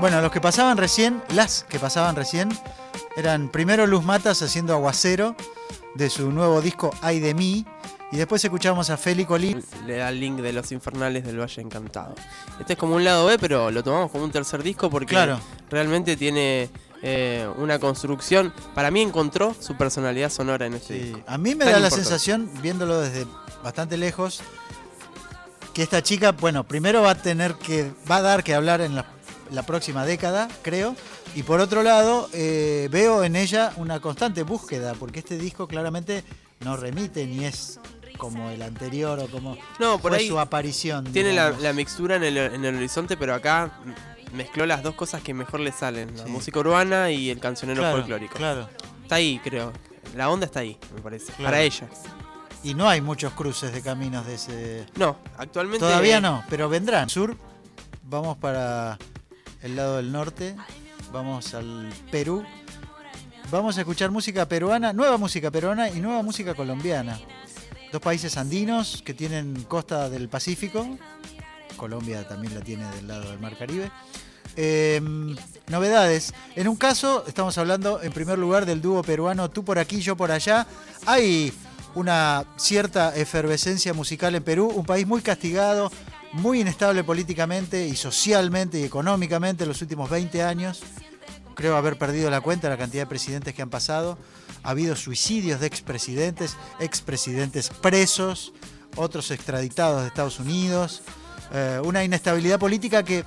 Bueno, los que pasaban recién, las que pasaban recién, eran primero Luz Matas haciendo Aguacero de su nuevo disco Ay de mí. Y después escuchamos a Feli Colín. Le da el link de Los Infernales del Valle Encantado. Este es como un lado B, pero lo tomamos como un tercer disco porque Claro. Realmente tiene eh, una construcción. Para mí encontró su personalidad sonora en este disco. A mí me Tan da la sensación, viéndolo desde bastante lejos, que esta chica, bueno, primero va a tener que, va a dar que hablar en la, la próxima década, creo. Y por otro lado, eh, veo en ella una constante búsqueda, porque este disco claramente no remite ni es como el anterior o como No, por fue ahí su aparición. Tiene la, la mixtura en el, en el horizonte, pero acá mezcló las dos cosas que mejor le salen: la música urbana y el cancionero Claro, folclórico. claro. Está ahí, creo. La onda está ahí, me parece. Claro. Para ella. Y no hay muchos cruces de caminos de ese. No, actualmente. Todavía no, pero vendrán. Sur, vamos para el lado del norte, vamos al Perú. Vamos a escuchar música peruana, nueva música peruana y nueva música colombiana. Dos países andinos que tienen costa del Pacífico. Colombia también la tiene del lado del Mar Caribe. Eh, novedades. En un caso, estamos hablando en primer lugar del dúo peruano Tú por aquí, yo por allá. Hay una cierta efervescencia musical en Perú, un país muy castigado, muy inestable políticamente y socialmente y económicamente en los últimos 20 años. Creo haber perdido la cuenta de la cantidad de presidentes que han pasado. Ha habido suicidios de expresidentes, expresidentes presos, otros extraditados de Estados Unidos. Eh, una inestabilidad política que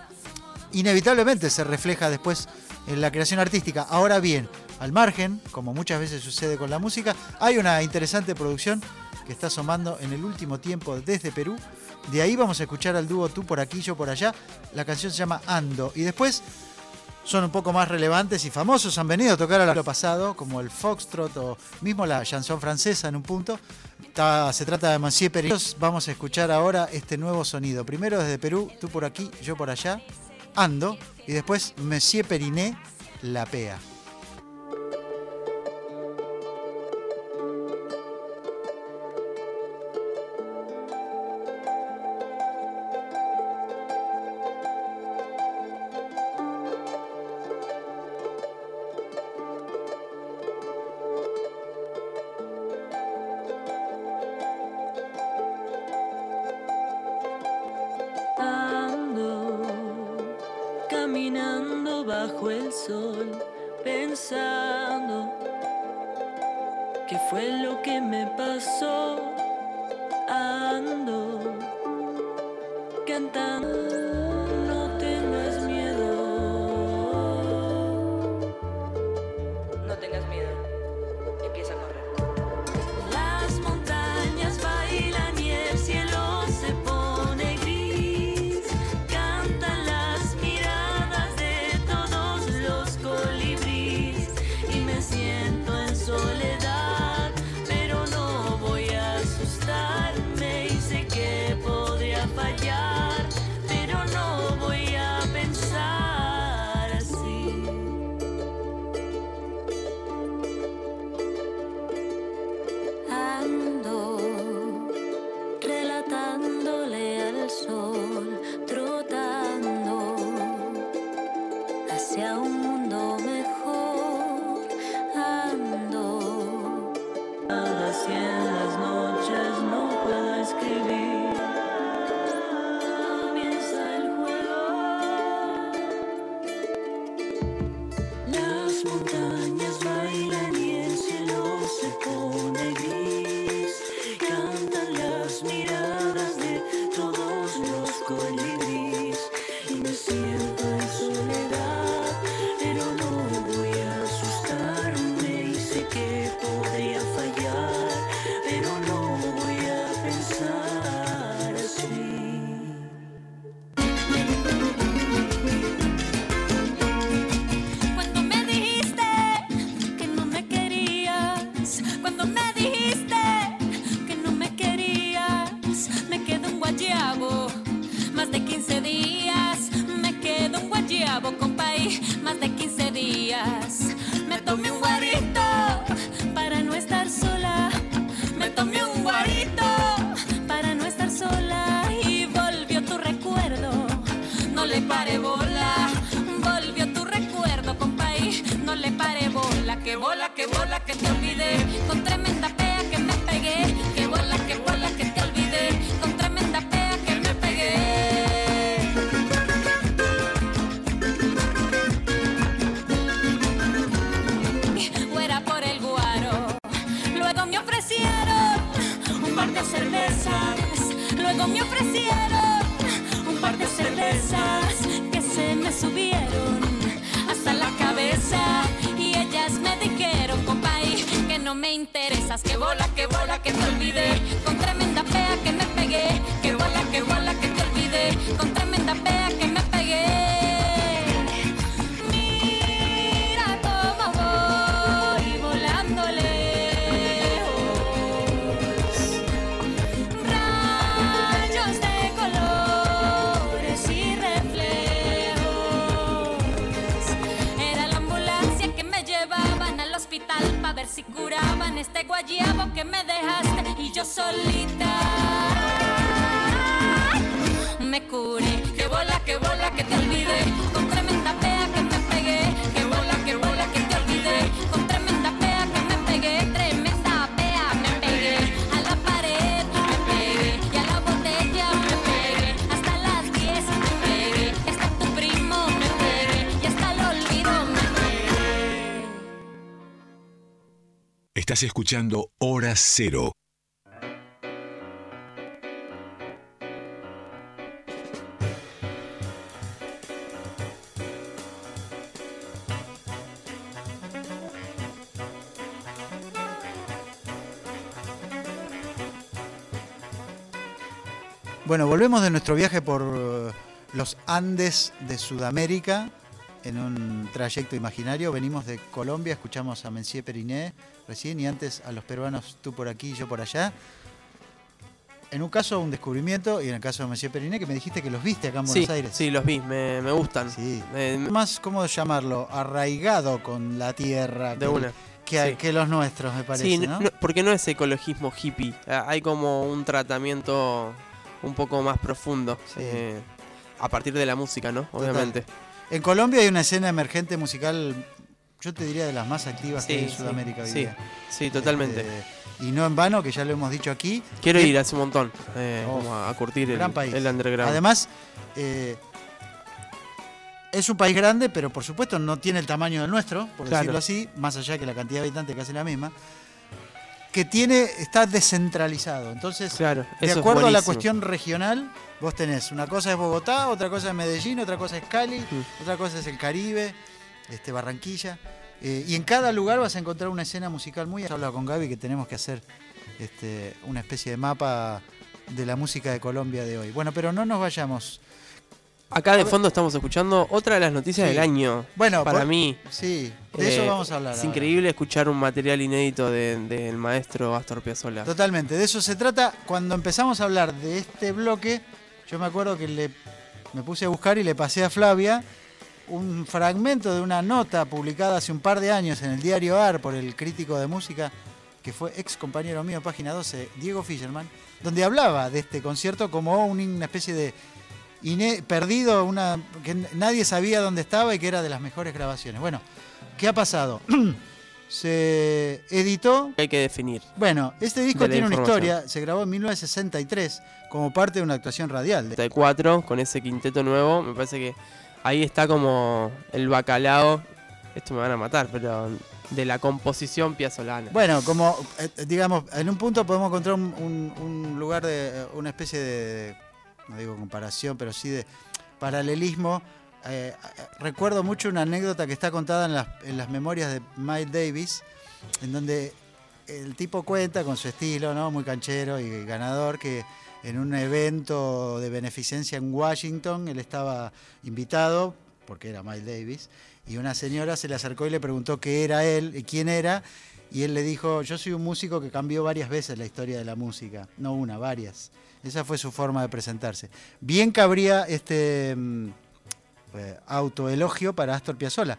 inevitablemente se refleja después en la creación artística. Ahora bien, al margen, como muchas veces sucede con la música, hay una interesante producción que está asomando en el último tiempo desde Perú. De ahí vamos a escuchar al dúo Tú por aquí, yo por allá. La canción se llama Ando. Y después son un poco más relevantes y famosos. Han venido a tocar a lo pasado, como el Foxtrot o mismo la chanson francesa en un punto. Se trata de Monsieur Periné. Vamos a escuchar ahora este nuevo sonido. Primero desde Perú, tú por aquí, yo por allá. Ando. Y después Monsieur Periné, La Pea. Interesas, que bola, que bola, que te olvidé, con tremenda pea que me pegué, que bola, que bola, que te olvidé, con curaban este guayabo que me dejaste y yo solita me curé. Que bola, que bola, que te olvidé. Estás escuchando Hora Cero. Bueno, volvemos de nuestro viaje por los Andes de Sudamérica en un trayecto imaginario. Venimos de Colombia, escuchamos a Mencier Periné recién y antes a los peruanos tú por aquí y yo por allá. En un caso un descubrimiento y en el caso de Mencier Periné que me dijiste que los viste acá en Buenos Sí, Aires. sí, los vi, me, me gustan. Me- Más, ¿cómo llamarlo? Arraigado con la tierra. De que, una, Que, sí. que los nuestros, me parece, sí, ¿no? no- porque no es ecologismo hippie, ah, hay como un tratamiento un poco más profundo eh, a partir de la música, ¿no? Total. En Colombia hay una escena emergente musical, yo te diría de las más activas que hay Sí, en sí, Sudamérica hoy sí, día. sí, totalmente. Este, y no en vano, que ya lo hemos dicho aquí. Quiero ir hace un montón, eh, Oh, como a, curtir el, país. el underground. Además, eh, es un país grande, pero por supuesto no tiene el tamaño del nuestro, por Claro. decirlo así, más allá que la cantidad de habitantes hace la misma, que tiene, está descentralizado. Entonces, Claro, de acuerdo a la cuestión regional, vos tenés una cosa es Bogotá, otra cosa es Medellín, otra cosa es Cali, Mm. otra cosa es el Caribe, este, Barranquilla. eh, y en cada lugar vas a encontrar una escena musical muy. He hablado con Gaby que tenemos que hacer este, una especie de mapa de la música de Colombia de hoy. Bueno, pero no nos vayamos. Acá de fondo estamos escuchando otra de las noticias Sí. del año. Bueno, para por- mí. Sí, de eso Eh, vamos a hablar. Es ahora. increíble escuchar un material inédito de- del maestro Astor Piazzolla. Totalmente, de eso se trata. Cuando empezamos a hablar de este bloque, yo me acuerdo que le, me puse a buscar y le pasé a Flavia un fragmento de una nota publicada hace un par de años en el diario AR por el crítico de música, que fue ex compañero mío, página 12, Diego Fischerman, donde hablaba de este concierto como un- una especie de perdido, una, que nadie sabía dónde estaba y que era de las mejores grabaciones. Bueno, ¿qué ha pasado? (clears throat) se editó Hay que definir. bueno, este disco tiene una historia, se grabó en 1963 como parte de una actuación radial. de- 34 con ese quinteto nuevo, me parece que ahí está como el bacalao. Esto me van a matar, pero de la composición piazolana. Bueno, como eh, digamos, en un punto podemos encontrar un, un- un lugar de eh, una especie de, no digo comparación, pero sí de paralelismo. Eh, recuerdo mucho una anécdota que está contada en las, memorias de Miles Davis, en donde el tipo cuenta con su estilo, ¿no? Muy canchero y ganador, que en un evento de beneficencia en Washington, él estaba invitado, porque era Miles Davis, y una señora se le acercó y le preguntó qué era él y quién era, y él le dijo, yo soy un músico que cambió varias veces la historia de la música, no una, varias. Esa fue su forma de presentarse. Bien cabría este mm, eh, autoelogio para Astor Piazzolla.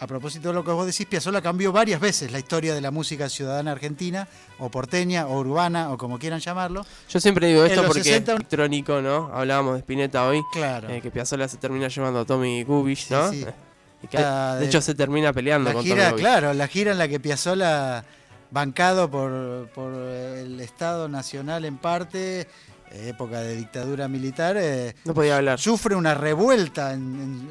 A propósito de lo que vos decís, Piazzolla cambió varias veces la historia de la música ciudadana argentina, o porteña, o urbana, o como quieran llamarlo. Yo siempre digo esto porque 60 es electrónico, ¿no? Hablábamos de Spinetta hoy. Claro. eh, que Piazzolla se termina llevando a Tommy Gubish, ¿no? sí. Eh, y que, La de hecho se termina peleando La con gira, Tommy claro, la gira en la que Piazzolla, bancado por, por el Estado Nacional en parte, época de dictadura militar, eh, No podía hablar. sufre una revuelta en,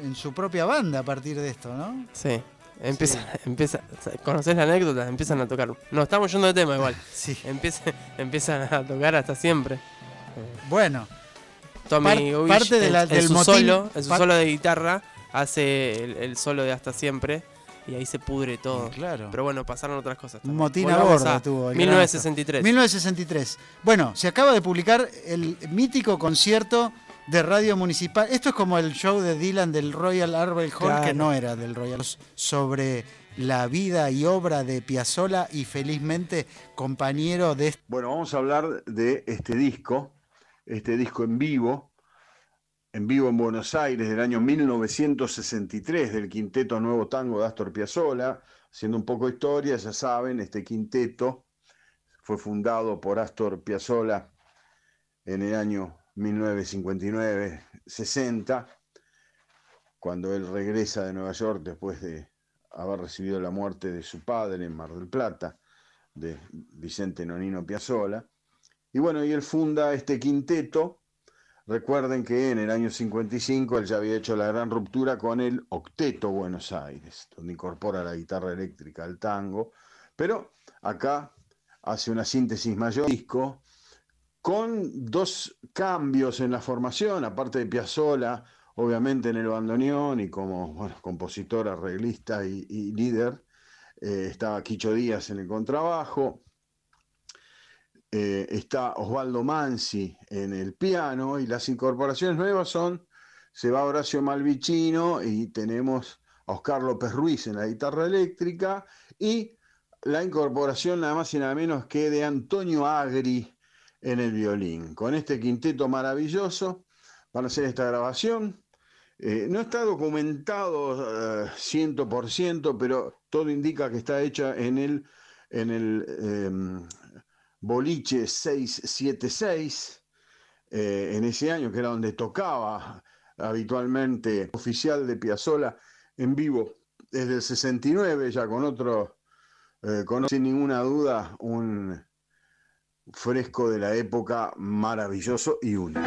en- en su propia banda a partir de esto, ¿no? Sí. Empieza, (laughs) empieza, ¿Conocés la anécdota? Empiezan a tocar. No, estamos yendo de tema igual. (laughs) Sí. Empieza, (laughs) empiezan a tocar hasta siempre. Bueno, Tommy Par- Gubish, parte de en- la- en del su motín- solo, en su solo de guitarra, hace el, el solo de hasta siempre. Y ahí se pudre todo. Claro. Pero bueno, pasaron otras cosas. Un también. motín a bordo tuvo. el gran 1963. Astor. 1963. Bueno, se acaba de publicar el mítico concierto de Radio Municipal. Esto es como el show de Dylan del Royal Albert Hall, Claro. que no era del Royal sobre la vida y obra de Piazzolla y felizmente compañero de este Bueno, vamos a hablar de este disco, este disco en vivo, en vivo en Buenos Aires del año 1963 del quinteto Nuevo Tango de Astor Piazzolla. Haciendo un poco de historia, ya saben, este quinteto fue fundado por Astor Piazzolla en el año 1959-60, cuando él regresa de Nueva York después de haber recibido la muerte de su padre en Mar del Plata de Vicente Nonino Piazzolla. Y bueno, y él funda este quinteto. Recuerden que en el año 55 él ya había hecho la gran ruptura con el Octeto Buenos Aires, donde incorpora la guitarra eléctrica al tango. Pero acá hace una síntesis mayor disco con dos cambios en la formación, aparte de Piazzolla, obviamente en el bandoneón y como bueno, compositor, arreglista y, y líder. Eh, estaba Quicho Díaz en el contrabajo, eh, está Osvaldo Mansi en el piano y las incorporaciones nuevas son, se va Horacio Malvicino y tenemos a Oscar López Ruiz en la guitarra eléctrica y la incorporación nada más y nada menos que de Antonio Agri en el violín. Con este quinteto maravilloso van a hacer esta grabación. Eh, no está documentado eh, 100%, pero todo indica que está hecha en el, en el em, boliche 676, eh, en ese año, que era donde tocaba habitualmente oficial de Piazzolla en vivo desde el 69, ya con otro, eh, sin ninguna duda, un fresco de la época maravilloso y único.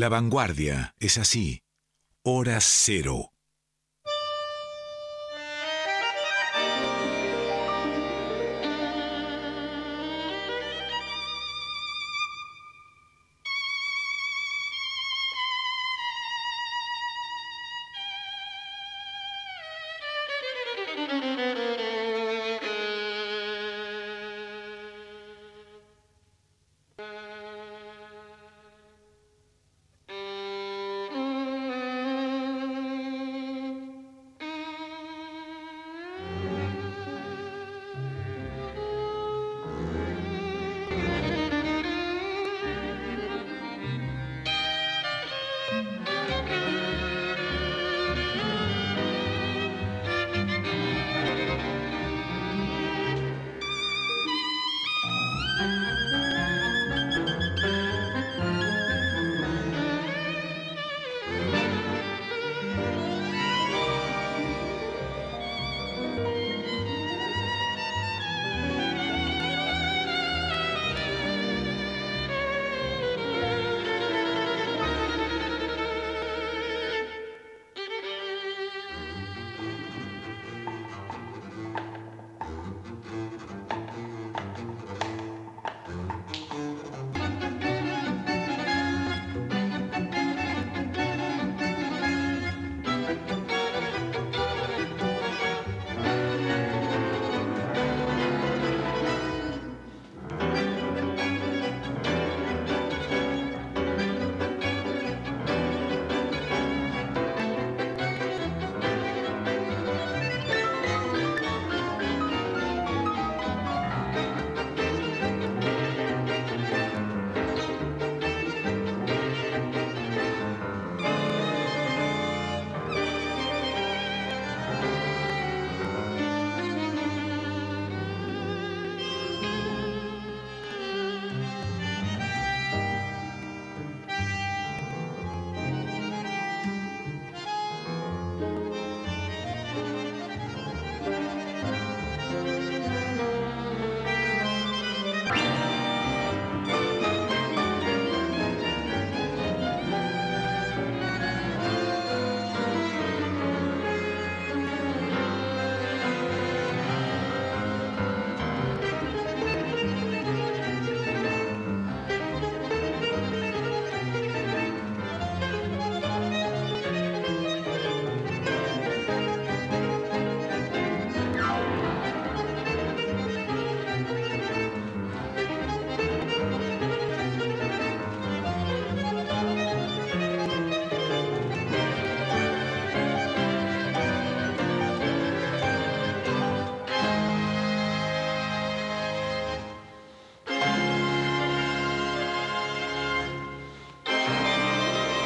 La vanguardia es así. Hora cero.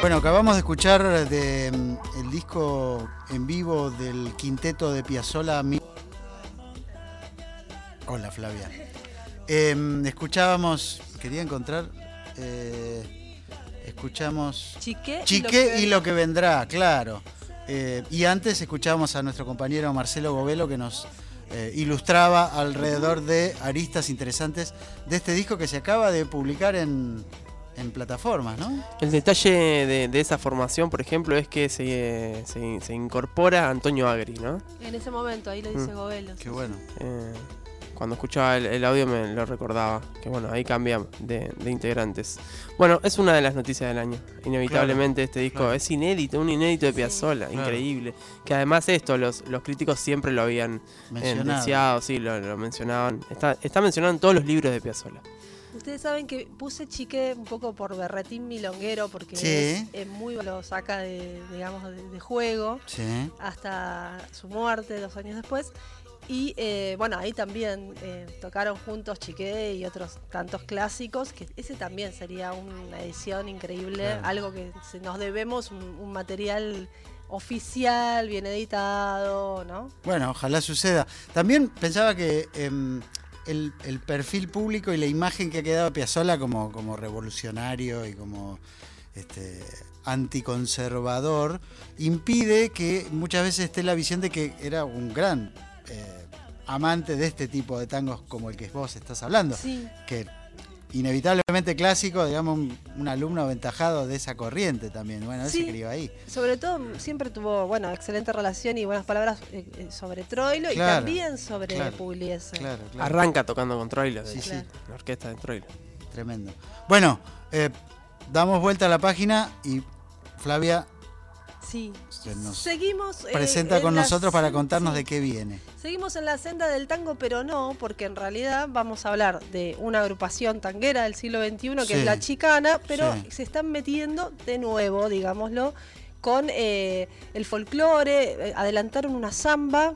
Bueno, acabamos de escuchar de, mm, el disco en vivo del quinteto de Piazzolla. Mi- Hola Flavia. Em, escuchábamos, quería encontrar, eh, escuchamos Chiqué, Chiqué y lo que vendrá, claro. Eh, y antes escuchábamos a nuestro compañero Marcelo Govelo que nos eh, ilustraba alrededor de aristas interesantes de este disco que se acaba de publicar en, en plataformas, ¿no? El detalle de, de esa formación, por ejemplo, es que se, se- se incorpora Antonio Agri, ¿no? En ese momento, ahí lo dice Mm. Govelo. Qué bueno. Eh, cuando escuchaba el, el audio me lo recordaba. Que bueno, ahí cambian de, de integrantes. Bueno, es una de las noticias del año. Inevitablemente este disco claro. es inédito, un inédito de Piazzolla, Claro. increíble. Que además esto, los, los críticos siempre lo habían eh, Mencionado. deseado, sí, lo, lo mencionaban. Está, está mencionado en todos los libros de Piazzolla. Ustedes saben que puse chique un poco por berretín milonguero porque Sí. es, es muy lo saca de, digamos, de, de juego Sí. hasta su muerte dos años después. Y eh, bueno, ahí también eh, tocaron juntos Chiqué y otros tantos clásicos, que ese también sería una edición increíble, Claro. algo que nos debemos, un, un material oficial, bien editado, ¿no? Bueno, ojalá suceda. También pensaba que em, el, el perfil público y la imagen que ha quedado Piazzolla como, como revolucionario y como este, anticonservador impide que muchas veces esté la visión de que era un gran eh, amante de este tipo de tangos como el que vos estás hablando. Sí. Que inevitablemente clásico, digamos, un, un alumno aventajado de esa corriente también. Bueno, él se Sí. crió ahí. Sobre todo siempre tuvo, bueno, excelente relación y buenas palabras eh, eh, sobre Troilo y Claro, también sobre claro, Pugliese. Claro, claro. Arranca tocando con Troilo, Sí, sí. la orquesta de Troilo. Tremendo. Bueno, eh, damos vuelta a la página y Flavia Sí. Nos Seguimos. eh, presenta en con nosotros para contarnos sí. de qué viene. Seguimos en la senda del tango, pero no, porque en realidad vamos a hablar de una agrupación tanguera del siglo XXI que Sí. es la chicana, pero Sí. se están metiendo de nuevo, digámoslo, con eh, el folclore. eh, adelantaron una samba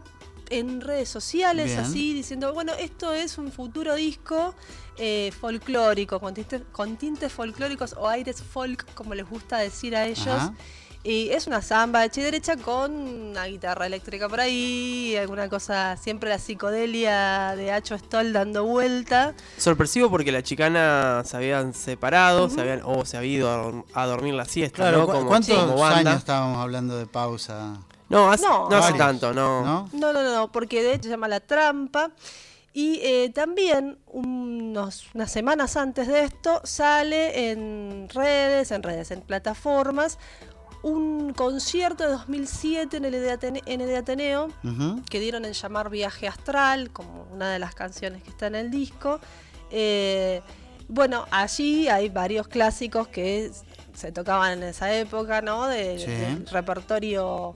en redes sociales, Bien. así, diciendo, bueno, esto es un futuro disco eh, folclórico, con tintes, con tintes folclóricos o aires folk, como les gusta decir a ellos. Ajá. Y es una samba hecha y derecha con una guitarra eléctrica por ahí, alguna cosa, siempre la psicodelia de Hacho Stoll dando vuelta. Sorpresivo porque la chicana se habían separado, se habían, o se había ido a, dorm- a dormir la siesta, Claro, ¿no? ¿cu- Como, ¿cuántos como banda. años estábamos hablando de pausa? No, hace, No. no hace tanto, no. ¿no? No, no, no, no, porque de hecho se llama La Trampa. Y eh, también unos, unas semanas antes de esto sale en redes, en redes, en plataformas, un concierto de 2007 en el en Ateneo Ujú. que dieron en llamar Viaje Astral, como una de las canciones que está en el disco. Eh, bueno, allí hay varios clásicos que se tocaban en esa época, ¿no? De- Sí. Del repertorio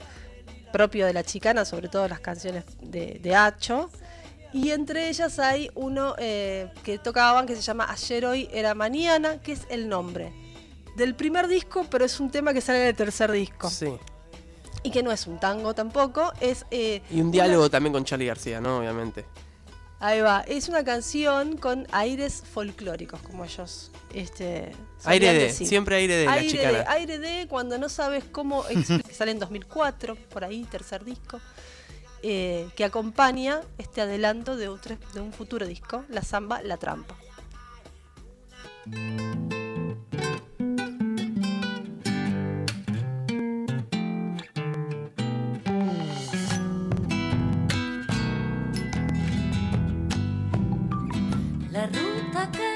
propio de la chicana, sobre todo las canciones de, de Hacho. Y entre ellas hay uno eh, que tocaban que se llama Ayer, Hoy, Era Mañana, que es el nombre del primer disco, pero es un tema que sale del tercer disco. Sí. Y que no es un tango tampoco, es... eh, Y un una- diálogo también con Charlie García, ¿no? Obviamente. Ahí va, es una canción con aires folclóricos, como ellos este, Aire de, decir. siempre aire de la aire chicana. de, aire de cuando no sabes cómo. (laughs) Sale en 2004, por ahí, tercer disco, eh, que acompaña este adelanto de, otro- de un futuro disco, La Zamba, La Trampa. La ruta que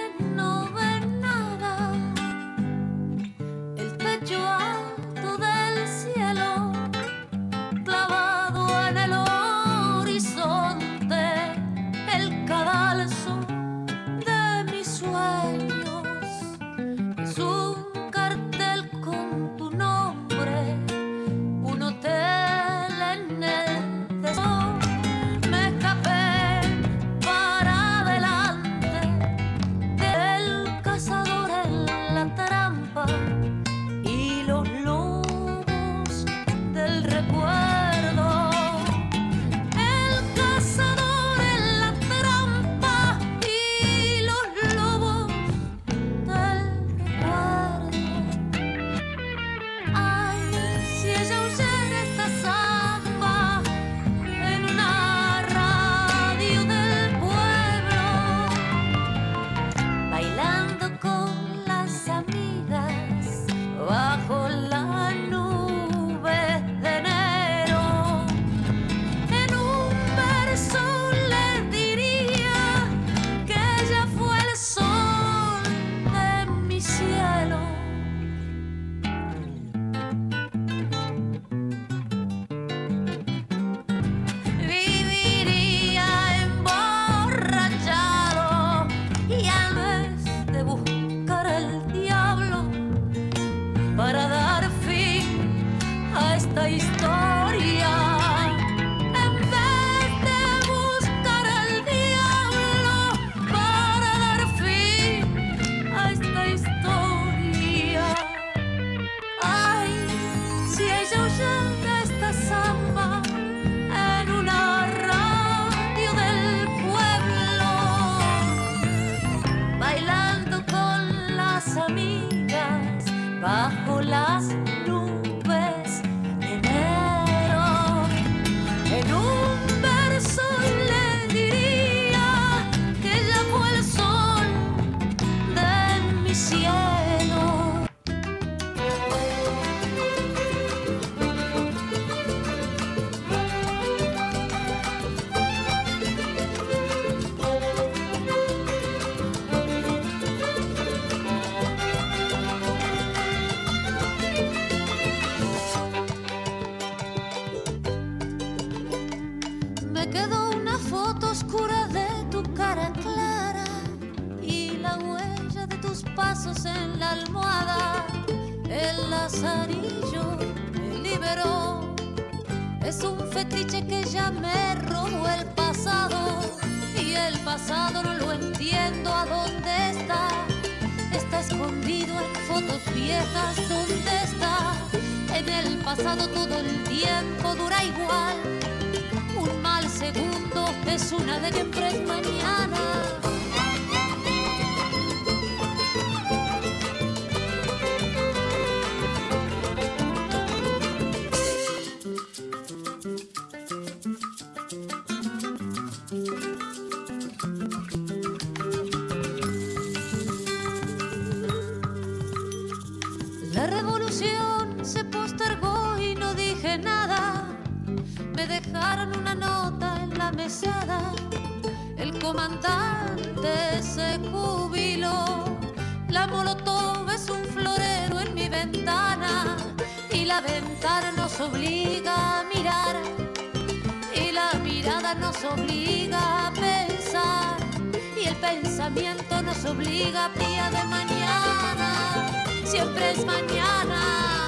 Me dejaron una nota en la mesada. El comandante se jubiló. La molotov es un florero en mi ventana. Y la ventana nos obliga a mirar. Y la mirada nos obliga a pensar. Y el pensamiento nos obliga a día de mañana. Siempre es mañana.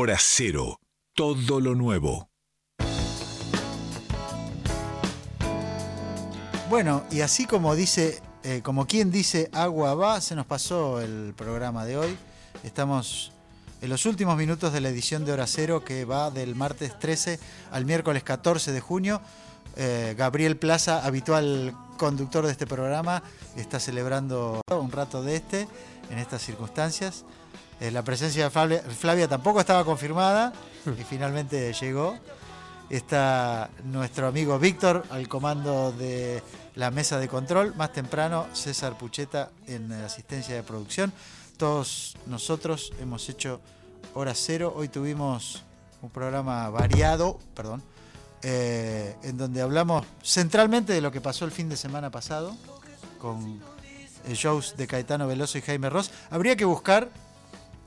Hora cero. Todo lo nuevo. Bueno, y así como dice, eh, como quien dice agua va, se nos pasó el programa de hoy. Estamos en los últimos minutos de la edición de Hora Cero que va del martes 13 al miércoles 14 de junio. Eh, Gabriel Plaza, habitual conductor de este programa, está celebrando un rato de este en estas circunstancias. Eh, la presencia de Flavia, Flavia tampoco estaba confirmada y finalmente llegó. Está nuestro amigo Víctor al comando de la mesa de control. Más temprano, César Pucheta en asistencia de producción. Todos nosotros hemos hecho hora cero. Hoy tuvimos un programa variado, perdón, eh, en donde hablamos centralmente de lo que pasó el fin de semana pasado con eh, shows de Caetano Veloso y Jaime Ross. Habría que buscar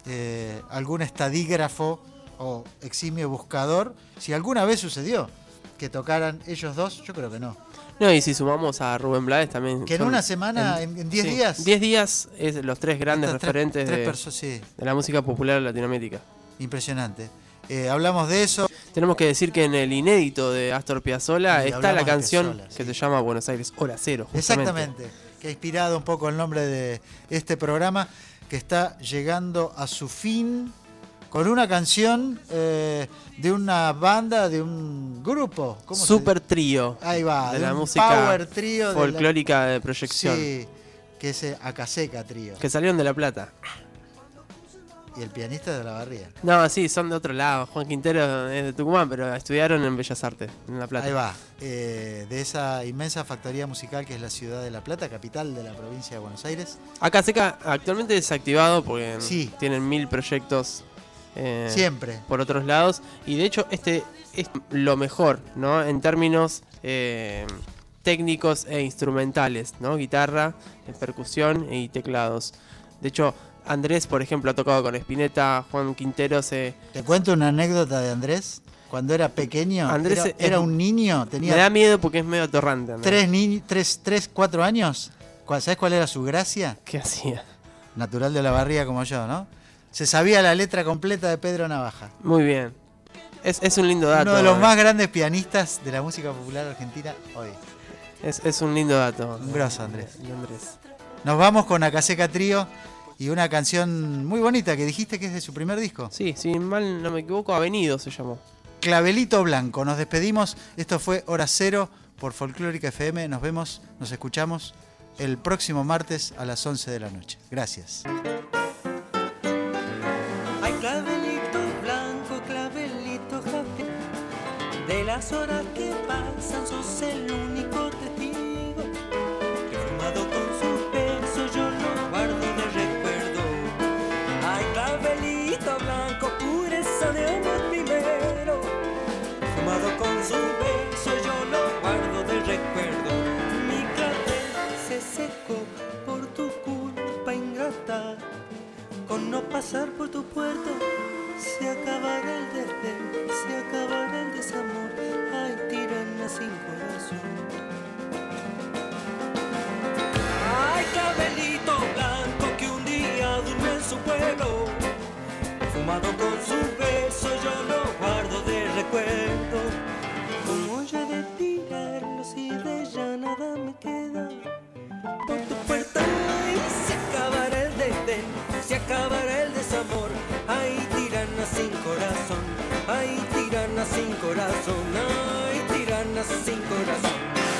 eh, algún estadígrafo o eximio buscador si alguna vez sucedió que tocaran ellos dos. Yo creo que no. No, y si sumamos a Rubén Blades también. Que en una semana, en- en 10 sí, días. 10 días es los tres grandes tres- referentes tres de, perso- sí. de la música popular Latinoamérica. Impresionante. Eh, hablamos de eso. Tenemos que decir que en el inédito de Astor Piazzolla está la canción Piazzolla, que se llama Buenos Aires Hora Cero. justamente. Exactamente. Que ha inspirado un poco el nombre de este programa que está llegando a su fin con una canción eh, de una banda, de un grupo. ¿Cómo se Super trío. Ahí va, De de la música power trío de la- folclórica de proyección. Sí, que es eh, Acaseca Trío. Que salieron de La Plata. Y el pianista de la barría. No, sí, son de otro lado. Juan Quintero es de Tucumán, pero estudiaron en Bellas Artes, en La Plata. Ahí va, eh, de esa inmensa factoría musical que es la ciudad de La Plata, capital de la provincia de Buenos Aires. Acá Seca actualmente desactivado porque Sí. tienen mil proyectos eh, Siempre. por otros lados. Y de hecho, este es lo mejor, ¿no? En términos eh, técnicos e instrumentales, ¿no? Guitarra, eh, percusión y teclados. De hecho, Andrés, por ejemplo, ha tocado con Spinetta, Juan Quintero se. Te cuento una anécdota de Andrés. Cuando era pequeño, Andrés era, un niño, Me tenía da miedo porque es medio atorrante. Andrés. tres, ni- tres, tres, cuatro años. ¿Cuál- ¿Sabes cuál era su gracia? ¿Qué hacía? Natural de la barría como yo, ¿no? Se sabía la letra completa de Pedro Navaja. Muy bien. Es, es un lindo dato. Uno de los eh. más grandes pianistas de la música popular argentina hoy. Es, es un lindo dato. Un grosso, Andrés. Andrés. Nos vamos con Acaseca Trío y una canción muy bonita que dijiste que es de su primer disco. Sí, si mal no me equivoco, Avenido se llamó. Clavelito Blanco. Nos despedimos. Esto fue Hora Cero por Folclórica FM. Nos vemos, nos escuchamos el próximo martes a las 11 de la noche. Gracias. Hay clavelito blanco, clavelito jafe, de las horas que pasan sos el único testigo. Que fumado con Con no pasar por tu puerto, se acabará el desdén, se acabará el desamor. Ay, tirana sin corazón. Ay, cabelito blanco que un día durmió en su pueblo. Fumado con su beso, yo lo guardo de recuerdo. Como ya de tirarlo, si de ella nada me queda. Por tu puerta, ay, se acabará el desdén, se acabará el desamor. Ay, tirana sin corazón, ay, tirana sin corazón, ay, tirana sin corazón.